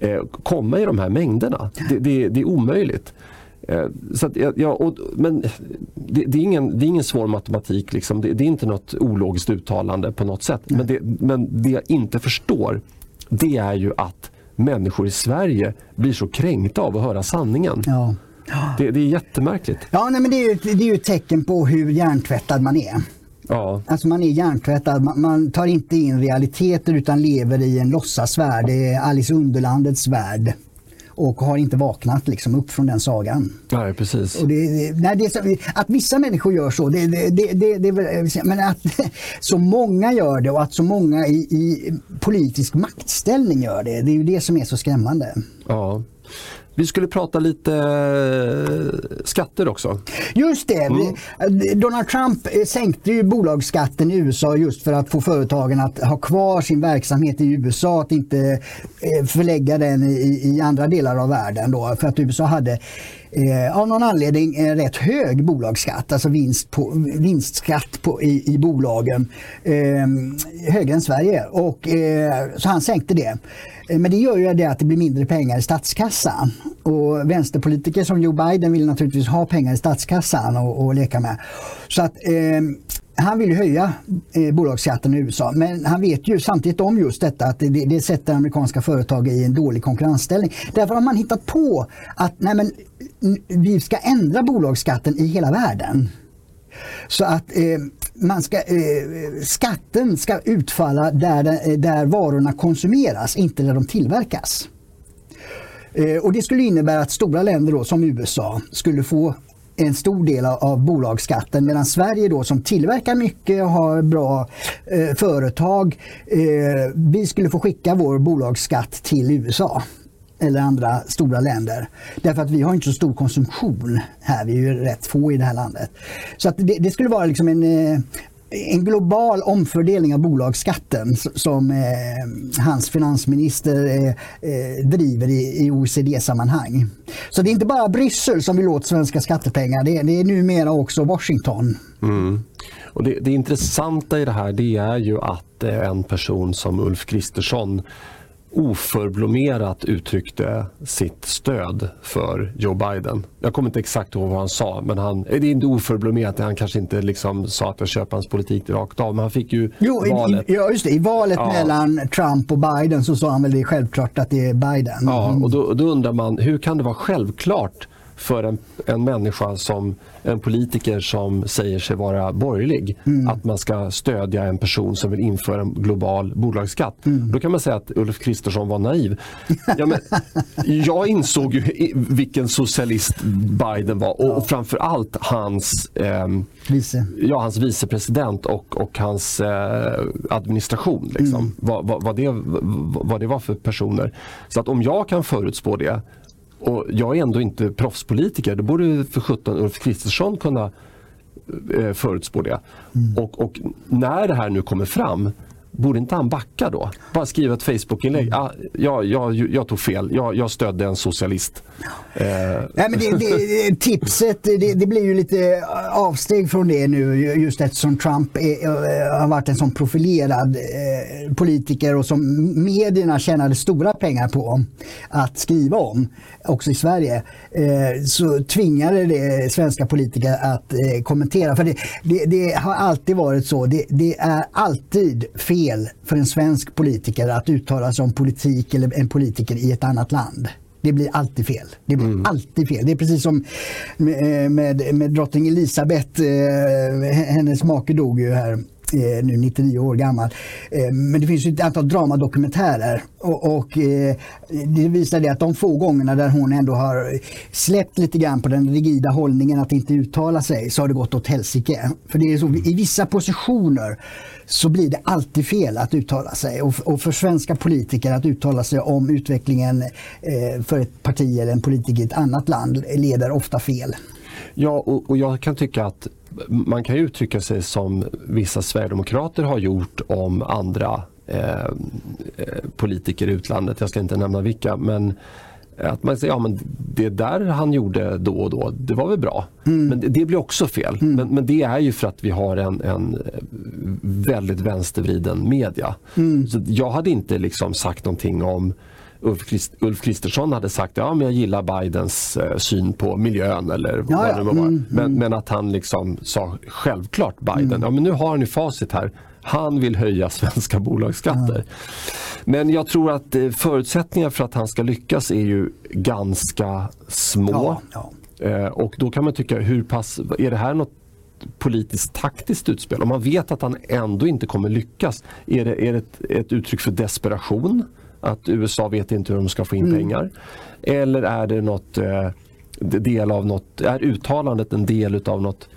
eh, komma i de här mängderna. Det, det, det är omöjligt. Eh, så att, ja, och, men det, det, är ingen, det är ingen svår matematik. Liksom. Det, det är inte något ologiskt uttalande på något sätt. Men det, men det jag inte förstår det är ju att människor i Sverige blir så kränkta av att höra sanningen. Ja. Det, det är jättemärkligt. Ja, nej, men det är, ju, det är ju ett tecken på hur hjärntvättad man är. Ja. Alltså man är hjärntvättad, man, man tar inte in realiteter utan lever i en låtsasvärld. Det är Alice Underlandets värld. Och har inte vaknat liksom upp från den sagan. Nej, precis. Och det, nej, det att vissa människor gör så, det, det, men att så många gör det och att så många i, i politisk maktställning gör det, det är ju det som är så skrämmande. Ja. Vi skulle prata lite eh, skatter också. Just det, vi- Donald Trump eh, sänkte ju bolagsskatten i USA just för att få företagen att ha kvar sin verksamhet i USA, att inte eh, förlägga den i, andra delar av världen. Då, för att USA hade eh, av någon anledning en rätt hög bolagsskatt, alltså vinst på, vinstskatt på, i, i bolagen, eh, högre än Sverige. Och, eh, så han sänkte det. Eh, men det gör ju det att det blir mindre pengar i statskassan. Och vänsterpolitiker som Joe Biden vill naturligtvis ha pengar i statskassan och, och leka med. Så att eh, han vill höja eh, bolagsskatten i USA men han vet ju samtidigt om just detta att det, det sätter amerikanska företag i en dålig konkurrensställning. Därför har man hittat på att nej men, vi ska ändra bolagsskatten i hela världen. Så att eh, man ska, eh, skatten ska utfalla där, eh, där varorna konsumeras, inte där de tillverkas. Eh, och det skulle innebära att stora länder då, som USA skulle få en stor del av, av bolagsskatten medan Sverige då som tillverkar mycket och har bra eh, företag, eh, vi skulle få skicka vår bolagsskatt till USA eller andra stora länder. Därför att vi har inte så stor konsumtion här, vi är ju rätt få i det här landet. Så att det, det skulle vara liksom en eh, en global omfördelning av bolagsskatten som eh, hans finansminister eh, eh driver i, i OECD-sammanhang. Så det är inte bara Bryssel som vill åt svenska skattepengar, det är, det är numera också Washington. Mm. Och det, det intressanta i det här det är ju att eh, en person som Ulf Kristersson oförblommerat uttryckte sitt stöd för Joe Biden. Jag kommer inte exakt ihåg vad han sa, men han, eh, det är inte oförblommerat. Han kanske inte liksom sa att jag köper hans politik rakt av, men han fick ju Jo, valet. i, ja, just det, i valet Ja. mellan Trump och Biden så sa han väl det självklart att det är Biden. Ja, och då, då undrar man, hur kan det vara självklart för en, en människa som en politiker som säger sig vara borgerlig att man ska stödja en person som vill införa en global bolagsskatt. Då kan man säga att Ulf Kristersson var naiv. Ja, men, jag insåg ju vilken socialist Biden var och, och framför allt hans ehm, Vice. ja, hans vicepresident och, och hans eh, administration. Liksom. Vad, vad, vad, det, vad, vad det var för personer. Så att om jag kan förutspå det och jag är ändå inte proffspolitiker, då borde för 17 Ulf Kristersson kunna eh, förutspå det. Och, och när det här nu kommer fram Borde inte han backa då? Bara skriva ett Facebook-inlägg. Ah, ja, jag, jag tog fel. Jag, jag stödde en socialist. Eh, Nej, men det, det, tipset det, det blir ju lite avsteg från det nu just eftersom Trump är, eh, har varit en sån profilerad eh, politiker och som medierna tjänade stora pengar på att skriva om, också i Sverige, eh, så tvingade det svenska politiker att eh, kommentera. För det, det, det har alltid varit så, det, det är alltid fel för en svensk politiker att uttala sig om politik eller en politiker i ett annat land. Det blir alltid fel. Det blir alltid fel. Det är precis som med, med, med drottning Elisabeth, eh, hennes make dog ju här eh, Eh, nu 99 år gammal. Eh, men det finns ett antal dramadokumentärer och, och eh, det visar det att de få gångerna där hon ändå har släppt lite grann på den rigida hållningen att inte uttala sig så har det gått åt helsike. För det är så, i vissa positioner så blir det alltid fel att uttala sig och, och för svenska politiker att uttala sig om utvecklingen för ett parti eller en politiker i ett annat land leder ofta fel. Ja, och, och jag kan tycka att man kan uttrycka sig som vissa sverigedemokrater har gjort om andra eh, eh, politiker i utlandet. Jag ska inte nämna vilka. Men Att man säger, ja men det där han gjorde då och då, det var väl bra. Mm. Men det, det, blir också fel. Mm. Men, men, det är ju för att vi har en, en väldigt vänstervriden media. Mm. Så jag hade inte liksom sagt någonting om Ulf, Kristersson hade sagt ja, men jag gillar Bidens eh, syn på miljön eller ja, vad det var. Mm, men, mm. men, att han liksom sa självklart Biden, mm. ja men nu har han ju facit här. Han vill höja svenska bolagsskatter. Men jag tror att eh, förutsättningarna för att han ska lyckas är ju ganska små. Ja, ja. Eh, och då kan man tycka, hur pass, är det här något politiskt taktiskt utspel? Om man vet att han ändå inte kommer lyckas, är det, är det ett, ett uttryck för desperation? Att USA vet inte hur de ska få in mm. pengar? Eller är det något eh, del av något, är uttalandet en del av något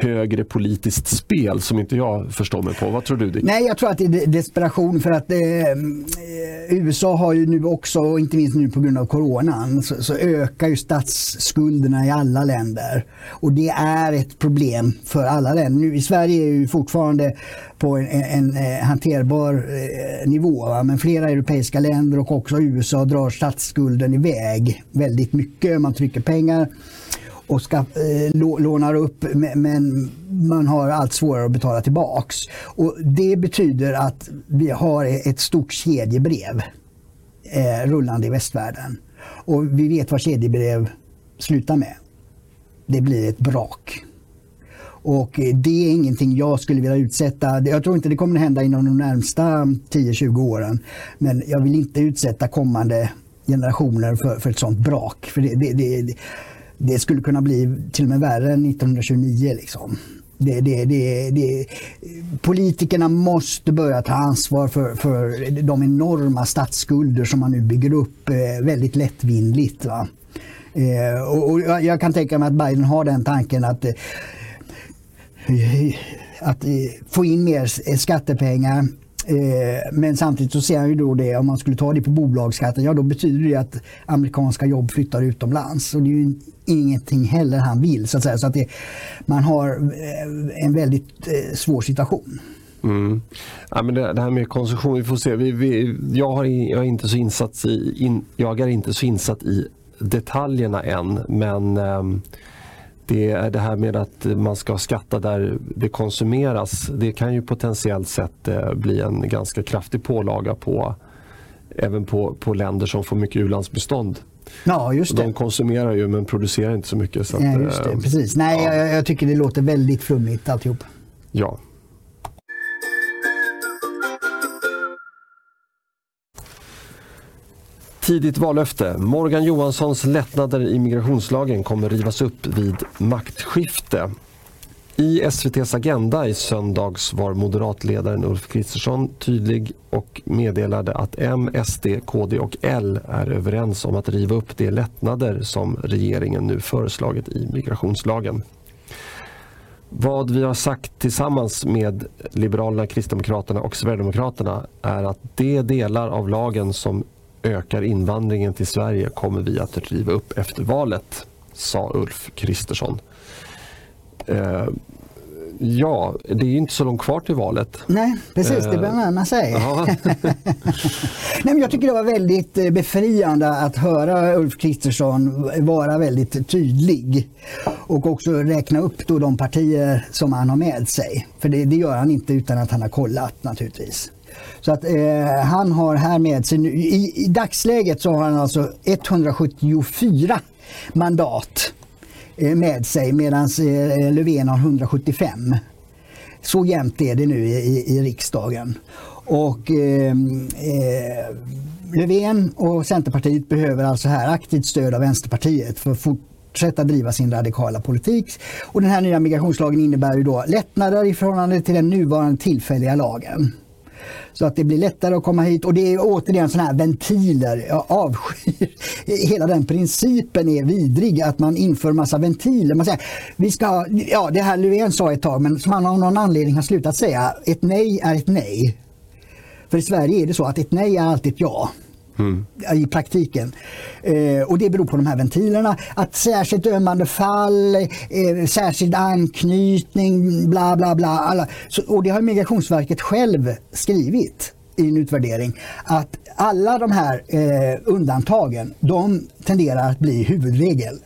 högre politiskt spel som inte jag förstår mig på. Vad tror du Dick? Nej, jag tror att det är desperation för att eh, eh, USA har ju nu också, inte minst nu på grund av coronan, så, så, ökar ju statsskulderna i alla länder. Och det är ett problem för alla länder. Nu, I Sverige är ju fortfarande på en, en, en eh, hanterbar eh, nivå. Va? Men flera europeiska länder och också USA drar statsskulden iväg väldigt mycket. Man trycker pengar och ska, eh, lånar upp men man har allt svårare att betala tillbaks. Och det betyder att vi har e-, ett stort kedjebrev eh, rullande i västvärlden. Och vi vet vad kedjebrev slutar med. Det blir ett brak. Och eh, det är ingenting jag skulle vilja utsätta. Jag tror inte det kommer att hända inom de närmsta 10-20 åren. Men jag vill inte utsätta kommande generationer för, för ett sånt brak. För det, det, det, det skulle kunna bli till och med värre än 1929. Liksom. Det, det, det, det, politikerna måste börja ta ansvar för, för de enorma statsskulder som man nu bygger upp eh, väldigt lättvindigt. Va? Eh, och, jag kan tänka mig att Biden har den tanken att eh, att få in mer skattepengar Eh, men samtidigt så ser han ju då det, om man skulle ta det på bolagsskatten, ja då betyder det att amerikanska jobb flyttar utomlands. Och det är ju ingenting heller han vill. Så att säga. Så att det, man har eh, en väldigt eh, svår situation. Mm. Ja, men det, det, här med konsumtion, vi får se. Vi, vi, jag, har, jag, är inte så insatt i, in, jag är inte så insatt i detaljerna än men eh, det det här med att man ska skatta där det konsumeras. Det kan ju potentiellt sett eh, bli en ganska kraftig pålaga på även på, på länder som får mycket u-landsbestånd. Ja, just det. De konsumerar ju men producerar inte så mycket. Så att, ja, just det. Eh, Precis. Nej, ja. jag, jag tycker det låter väldigt flummigt alltihop. Ja, Tidigt vallöfte. Morgan Johanssons lättnader i migrationslagen kommer rivas upp vid maktskifte. I SVTs Agenda i söndags var moderatledaren Ulf Kristersson tydlig och meddelade att M, SD, KD och L är överens om att riva upp de lättnader som regeringen nu föreslagit i migrationslagen. Vad vi har sagt tillsammans med Liberalerna, Kristdemokraterna och Sverigedemokraterna är att de delar av lagen som ökar invandringen till Sverige kommer vi att riva upp efter valet, sa Ulf Kristersson. Eh, ja, det är inte så långt kvar till valet. Nej, precis, det börjar närma sig. Nej, men jag tycker det var väldigt eh, befriande att höra Ulf Kristersson vara väldigt tydlig och också räkna upp då de partier som han har med sig. För det, det gör han inte utan att han har kollat naturligtvis. Så att eh, han har här med sig, nu, i, i dagsläget så har han alltså 174 mandat eh, med sig medan eh, Löfven har 175. Så jämnt är det nu i, i riksdagen. Och eh, eh, Löfven och Centerpartiet behöver alltså här aktivt stöd av Vänsterpartiet för att fortsätta driva sin radikala politik. Och den här nya migrationslagen innebär ju då lättnader i förhållande till den nuvarande tillfälliga lagen. Så att det blir lättare att komma hit och det är återigen sådana här ventiler. Jag avskyr hela den principen är vidrig att man inför massa ventiler. Man säger, vi ska, ja det här Löfven sa ett tag men som han av någon anledning har slutat säga, ett nej är ett nej. För i Sverige är det så att ett nej är alltid ett ja. Mm. i praktiken. Eh, och det beror på de här ventilerna. Att särskilt ömmande fall, eh, särskild anknytning, bla bla bla. Alla. Så, och det har Migrationsverket själv skrivit i en utvärdering att alla de här eh, undantagen de tenderar att bli huvudregel.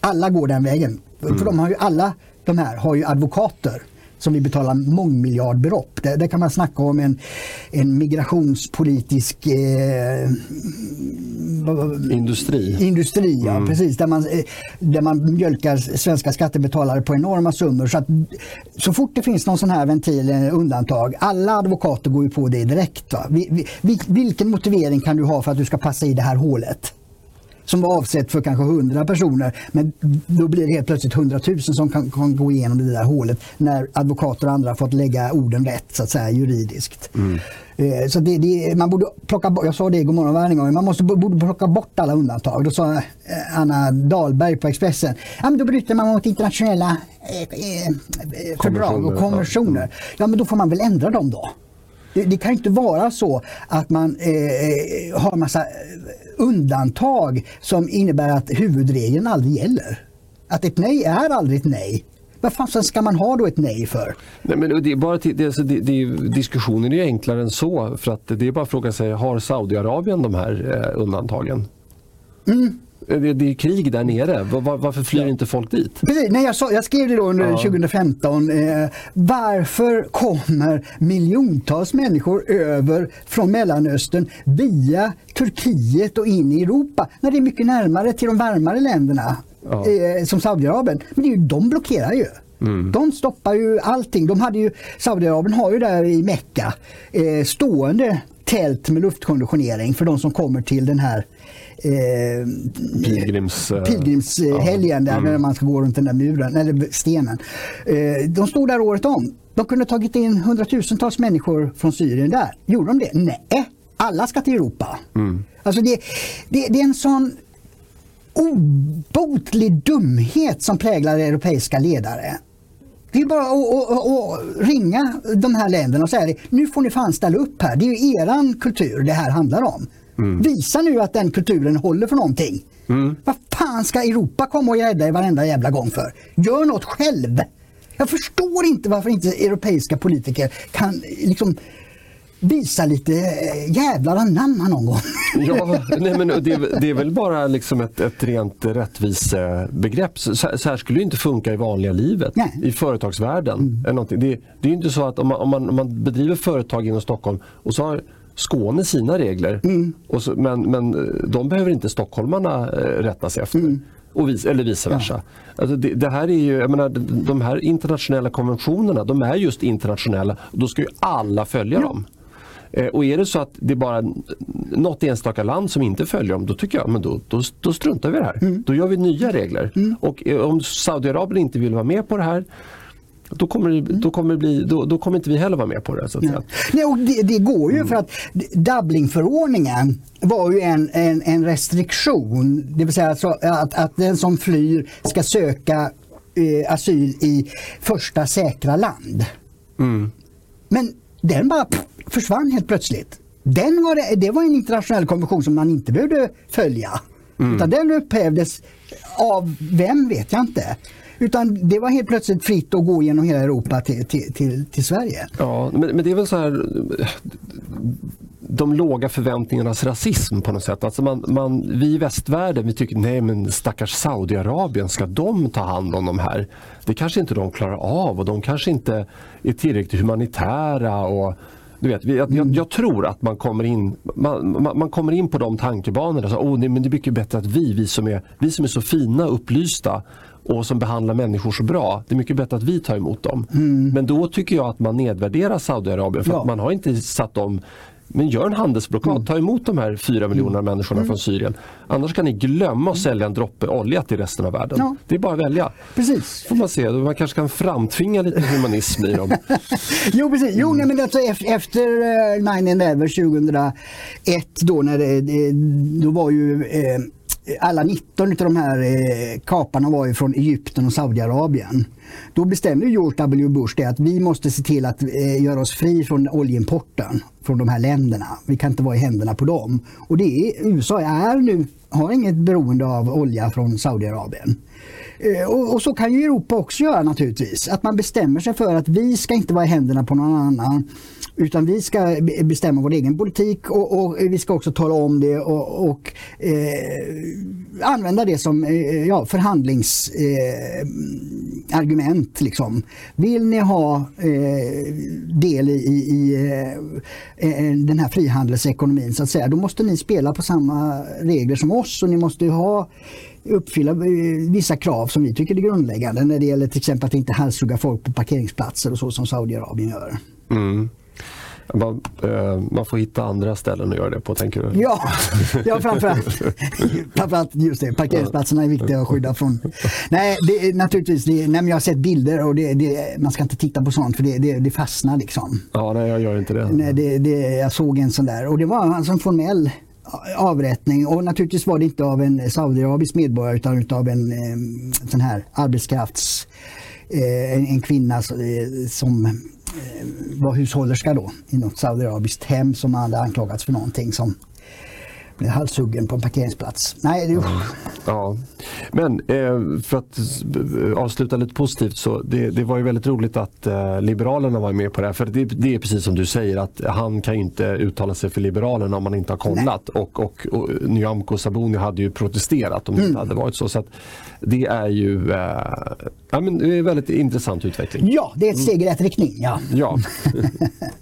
Alla går den vägen. Mm. För de har ju alla de här har ju advokater som vi betalar mångmiljardbelopp. Där, där kan man snacka om en, en migrationspolitisk eh, industri. Industri, ja, mm. precis. Där man, eh, där man mjölkar svenska skattebetalare på enorma summor. Så, att, så fort det finns någon sån här ventil, undantag, alla advokater går ju på det direkt. Vi, vi, vilken motivering kan du ha för att du ska passa i det här hålet? Som var avsett för kanske 100 personer. Men då blir det helt plötsligt 100 000 som kan, kan gå igenom det där hålet när advokater och andra fått lägga orden rätt så att säga juridiskt. Mm. Eh, så det, det, man borde plocka jag sa det i Godmorgon varje gång, man måste, borde plocka bort alla undantag. Då sa eh, Anna Dahlberg på Expressen, ja, men då bryter man mot internationella eh, eh, fördrag och konventioner. Ja men då får man väl ändra dem då. Det, det kan inte vara så att man eh, har massa undantag som innebär att huvudregeln aldrig gäller. Att ett nej är aldrig ett nej. Vad fan ska man ha då ett nej för? Nej, men det är bara till, det, alltså, det, det, diskussionen är enklare än så. För att det är bara att fråga sig, har Saudiarabien de här eh, undantagen? Mm. Det, är krig där nere. Var, varför flyr inte folk dit? Precis, nej, jag, sa, jag skrev det då under ja. 2015. Eh, varför kommer miljontals människor över från Mellanöstern via Turkiet och in i Europa när det är mycket närmare till de varmare länderna ja. eh, som Saudiarabien? Men det är ju, de blockerar ju. Mm. De stoppar ju allting. De hade ju, Saudiarabien har ju där i Mecka eh, stående tält med luftkonditionering för de som kommer till den här eh, Pilgrims, eh, pilgrimshelgen där, mm. man ska gå runt den där muren, eller stenen. Eh, de stod där året om. De kunde tagit in hundratusentals människor från Syrien där. Gjorde de det? Nej, alla ska till Europa. Mm. Alltså det, det, det är en sån obotlig dumhet som präglar europeiska ledare. Det är bara att, ringa de här länderna och säga nu får ni fan ställa upp här. Det är ju eran kultur det här handlar om. Mm. Visa nu att den kulturen håller för någonting. Mm. Vad fan ska Europa komma och rädda er varenda jävla gång för? Gör något själv! Jag förstår inte varför inte europeiska politiker kan liksom visa lite eh, jävlar anamma någon gång. Ja, nej men det, det är väl bara liksom ett, ett rent rättvisebegrepp. Så, så här skulle det inte funka i vanliga livet, nej. i företagsvärlden. Mm. Det, det är inte så att om man, om, man, om man bedriver företag inom Stockholm och så har Skåne sina regler. Mm. Så, men, men eh, de behöver inte stockholmarna eh, rätta sig efter. Mm. Och vis, eller vice versa. Ja. Alltså det, det, här är ju, jag menar, de här internationella konventionerna de är just internationella och då ska ju alla följa ja. dem. Eh, och är det så att det är bara något enstaka land som inte följer dem, då tycker jag men då, då, då struntar vi i det här. Mm. Då gör vi nya regler. Mm. Och om Saudiarabien inte vill vara med på det här då kommer, det, då, kommer bli, då, då, kommer inte vi heller vara med på det. Så att säga. Nej, och det, det går ju mm. för att Dublinförordningen var ju en, en, en restriktion. Det vill säga alltså att, att den som flyr ska söka eh, asyl i första säkra land. Mm. Men den bara pff, försvann helt plötsligt. Den var det, det var en internationell konvention som man inte behövde följa. Mm. Utan den upphävdes av vem vet jag inte. Utan det var helt plötsligt fritt att gå genom hela Europa till, till, till, till Sverige. Ja, men, men, det är väl så här de låga förväntningarnas rasism på något sätt. Alltså man, man, vi i västvärlden vi tycker nej men stackars Saudiarabien, ska de ta hand om de här? Det kanske inte de klarar av och de kanske inte är tillräckligt humanitära. Och, du vet, jag, jag, jag, tror att man kommer in, man, man, man kommer in på de tankebanorna. Så, oh, nej, men det är mycket bättre att vi, vi som, är, vi som är så fina upplysta och som behandlar människor så bra. Det är mycket bättre att vi tar emot dem. Mm. Men då tycker jag att man nedvärderar Saudiarabien för ja. att man har inte satt dem men gör en handelsblockad, mm. ta emot de här fyra miljoner mm. människorna mm. från Syrien. Annars kan ni glömma att sälja en droppe olja till resten av världen. Ja. Det är bara att välja. Precis. Får man se, man kanske kan framtvinga lite humanism i dem. jo, precis. Jo, nej, men alltså, efter 9-11 eh, 2001 då, när det, då var ju eh, alla 19 av de här eh, kaparna var ju från Egypten och Saudiarabien. Då bestämde George W Bush det att vi måste se till att eh, göra oss fri från oljeimporten från de här länderna. Vi kan inte vara i händerna på dem. Och det är, USA är nu, har inget beroende av olja från Saudiarabien. Eh, och, och, så kan ju Europa också göra naturligtvis. Att man bestämmer sig för att vi ska inte vara i händerna på någon annan. Utan vi ska bestämma vår egen politik och, och vi ska också tala om det och, och eh, använda det som eh, ja, förhandlingsargument. Eh, liksom. Vill ni ha eh, del i, i eh, eh, den här frihandelsekonomin så att säga, då måste ni spela på samma regler som oss och ni måste ha uppfylla eh, vissa krav som vi tycker är grundläggande när det gäller till exempel att inte halshugga folk på parkeringsplatser och så som Saudiarabien gör. Mm. Man, eh, man, får hitta andra ställen att göra det på tänker du? Ja, ja framförallt, framförallt just det, parkeringsplatserna är viktiga att skydda från. Nej, det naturligtvis, det, nej, jag har sett bilder och det, det, man ska inte titta på sånt för det, det, fastnar liksom. Ja, nej jag gör inte det. Nej, det, jag såg en sån där och det var alltså en formell avrättning och naturligtvis var det inte av en saudiarabisk medborgare utan av en eh, sån här arbetskrafts eh, en, en, kvinna eh, som Eh, var hushållerska då? I något saudiarabiskt hem som hade anklagats för någonting som blev halshuggen på en parkeringsplats. Nej, det, ja. ja. Men eh, för att avsluta lite positivt så det, det var ju väldigt roligt att eh, Liberalerna var med på det här. För det, det, är precis som du säger att han kan inte uttala sig för Liberalerna om man inte har kollat. Och, och, och Nyamko Sabuni hade ju protesterat om det mm. hade varit så. så det är ju eh, ja, men det är en väldigt intressant utveckling. Ja, det är ett steg i rätt riktning. Ja. ja.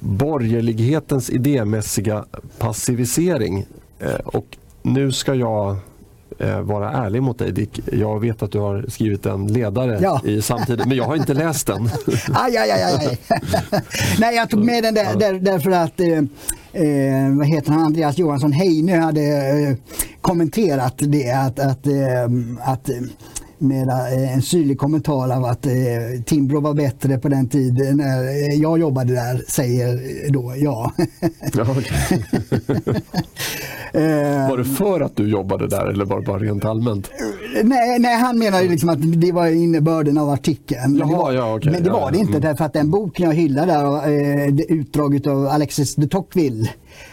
borgerlighetens idémässiga passivisering. Eh, och nu ska jag eh, vara ärlig mot dig Dick. Jag vet att du har skrivit en ledare ja. i samtiden, men jag har inte läst den. aj, aj, aj, aj. Nej, jag tog med den där, där därför att eh, eh, vad heter han, Andreas Johansson Heine hade eh, kommenterat det att, att, eh, att med eh, en syrlig kommentar av att eh, Timbro var bättre på den tiden när eh, jag jobbade där, säger då jag. Ja, var det för att du jobbade där eller var det bara rent allmänt? Nej, nej han menar ju liksom att det var innebörden av artikeln. Jaha, men det var, ja, okay, men det, var ja, det inte mm. därför att den boken jag hyllar där, eh, utdraget av Alexis de Tocqueville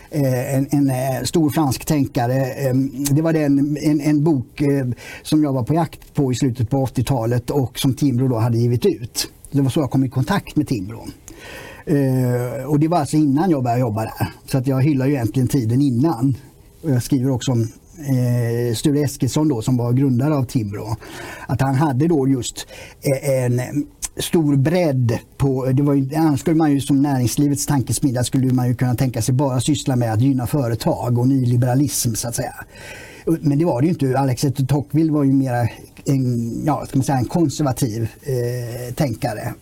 Eh, en, en, eh, stor fransk tänkare. Ehm, det var den, en, en bok eh, som jag var på jakt på i slutet på 80-talet och som Timbro då hade givit ut. Det var så jag kom i kontakt med Timbro. och det var alltså innan jag började jobba där. Så att jag hyllar ju egentligen tiden innan. Och jag skriver också om eh, Sture Eskilsson då, som var grundare av Timbro. Att han hade då just eh, en stor bredd på, det var ju, annars skulle man ju som näringslivets tankesmedja skulle man ju kunna tänka sig bara syssla med att gynna företag och nyliberalism så att säga. Men det var det ju inte. Alex de Tocqueville var ju mera en, ja, ska man säga, en konservativ eh, tänkare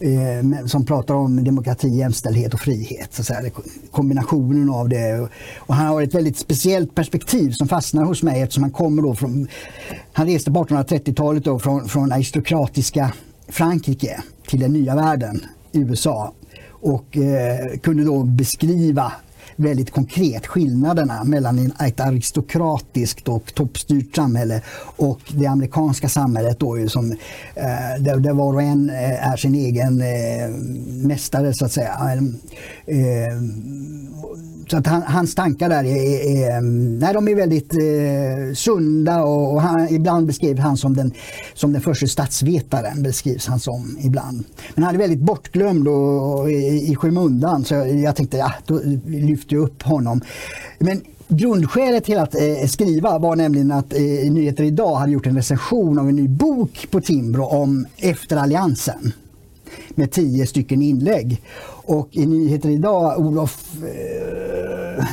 eh, som pratar om demokrati, jämställdhet och frihet. Så att säga. Kombinationen av det. Och han har ett väldigt speciellt perspektiv som fastnar hos mig eftersom han kommer då från... Han reste på 1830-talet då från, från aristokratiska Frankrike till den nya världen, USA och eh, kunde då beskriva väldigt konkret skillnaderna mellan ett aristokratiskt och toppstyrt samhälle och det amerikanska samhället då som, eh, där, där var och en eh, är sin egen eh, mästare så att säga. Ehm, eh, så att han, hans tankar där är, är, ehm, nej, de är väldigt eh, sunda och, och han, ibland beskrivs han som den, som den första statsvetaren. beskrivs han som ibland. Men han är väldigt bortglömd och, och i, i skymundan så jag tänkte ja, då lyfte upp honom. Men Grundskälet till att eh, skriva var nämligen att eh, Nyheter Idag hade gjort en recension av en ny bok på Timbro om efteralliansen med tio stycken inlägg. Och i Nyheter idag, Olof, eh,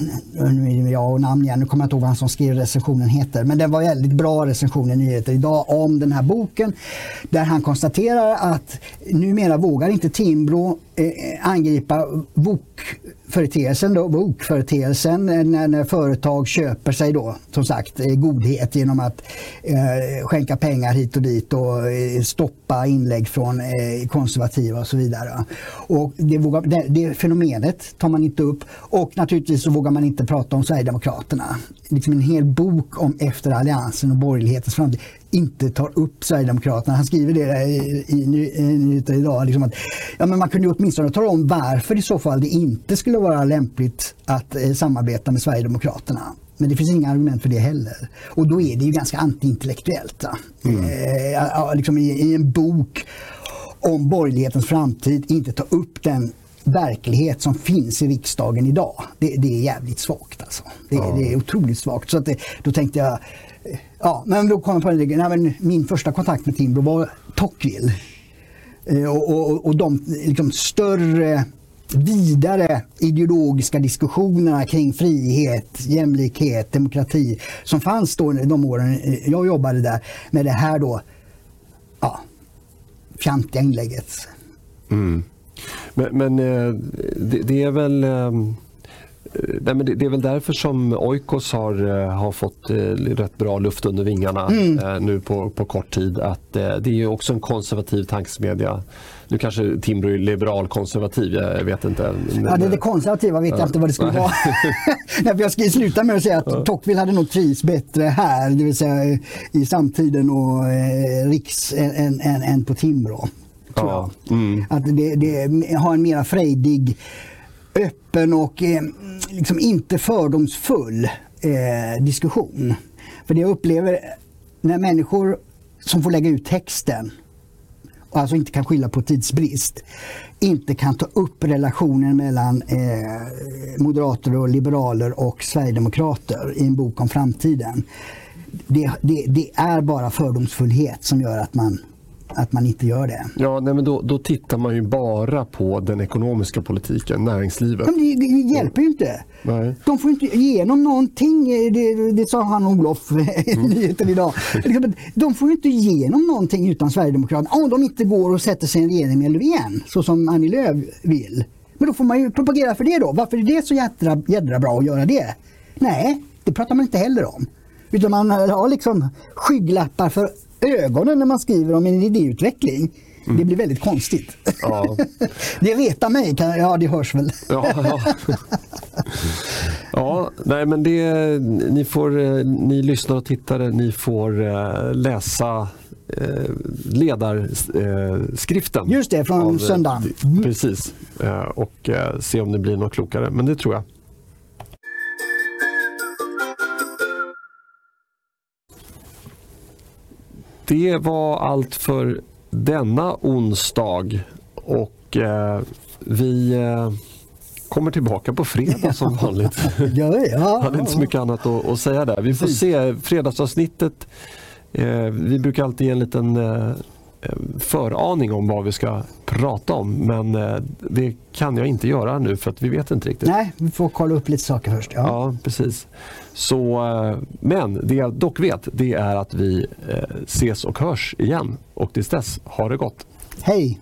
nu jag och namn igen, nu kommer jag inte ihåg vad han som skrev recensionen heter, men det var väldigt bra recension i Nyheter idag om den här boken. Där han konstaterar att numera vågar inte Timbro eh, angripa VOK företeelsen bokföreteelsen eh, när, när företag köper sig då som sagt eh, godhet genom att eh, skänka pengar hit och dit och eh, stoppa inlägg från eh, konservativa och så vidare. Och det, vågar, det, det, fenomenet tar man inte upp. Och naturligtvis så vågar man inte prata om Sverigedemokraterna. Liksom en hel bok om efter alliansen och borgerlighetens framtid inte tar upp Sverigedemokraterna. Han skriver det i, i, i Nyheter idag. Liksom att, ja, men man kunde åtminstone tala om varför i så fall det inte skulle vara lämpligt att eh, samarbeta med Sverigedemokraterna. Men det finns inga argument för det heller. Och då är det ju ganska antiintellektuellt. Mm. Eh, liksom i, i, en bok om borgerlighetens framtid inte ta upp den verklighet som finns i riksdagen idag. Det, det är jävligt svagt alltså. Det, ja. det är otroligt svagt. Så att det, då tänkte jag, ja men då kom jag på det, nej, men min första kontakt med Timbro var Tocqueville. Eh, och, och, och de liksom, större vidare ideologiska diskussionerna kring frihet, jämlikhet, demokrati som fanns då de åren jag jobbade där med det här då ja, fjantiga inlägget. Mm. Men, men eh, det, det, är väl eh, Nej, men det, är väl därför som Oikos har, eh, har fått rätt bra luft under vingarna mm. nu på, på kort tid. Att, det är också en konservativ tankesmedja. Nu kanske Timbro är liberal konservativ, jag vet inte. Ja, det, det konservativa vet jag inte vad det skulle vara. Nej, jag ska sluta med att säga att ja. Tocqueville hade nog trivts bättre här, det vill säga i samtiden och eh, Riks än, än, än på Timbro. Ja. Mm. Att det, det har en mera frejdig öppen och eh, liksom inte fördomsfull eh, diskussion. För det jag upplever när människor som får lägga ut texten och alltså inte kan skylla på tidsbrist, inte kan ta upp relationen mellan eh, moderater och liberaler och sverigedemokrater i en bok om framtiden. Det, det, det är bara fördomsfullhet som gör att man att man inte gör det. Ja, nej, men då, då tittar man ju bara på den ekonomiska politiken, näringslivet. Men det, det hjälper ju inte. Nej. De får inte igenom någonting, det, det sa han Olof i mm. nyheten idag. De får inte igenom någonting utan Sverigedemokraterna om de inte går och sätter sig i en regering med Löfven, så som Annie Lööf vill. Men då får man ju propagera för det då. Varför är det så jädra, jädra bra att göra det? Nej, det pratar man inte heller om. Utan man har liksom skygglappar för ögonen när man skriver om en idéutveckling. Mm. Det blir väldigt konstigt. Ja. det retar mig, ja det hörs väl. ja, ja. ja, nej men det, ni, får, ni lyssnare och tittare, ni får eh, läsa eh, ledarskriften. Just det, från av, söndagen. Precis, och se om ni blir något klokare, men det tror jag. Det var allt för denna onsdag och eh, vi eh, kommer tillbaka på fredag som vanligt. ja, hade inte så mycket annat att, att säga där. Vi får se fredagsavsnittet. Eh, vi brukar alltid ge en liten Eh, föraning om vad vi ska prata om men eh, det kan jag inte göra nu för att vi vet inte riktigt. Nej, vi får kolla upp lite saker först. Ja, ja precis. Så, eh, men det jag dock vet det är att vi ses och hörs igen och tills dess, ha det gott. Hej!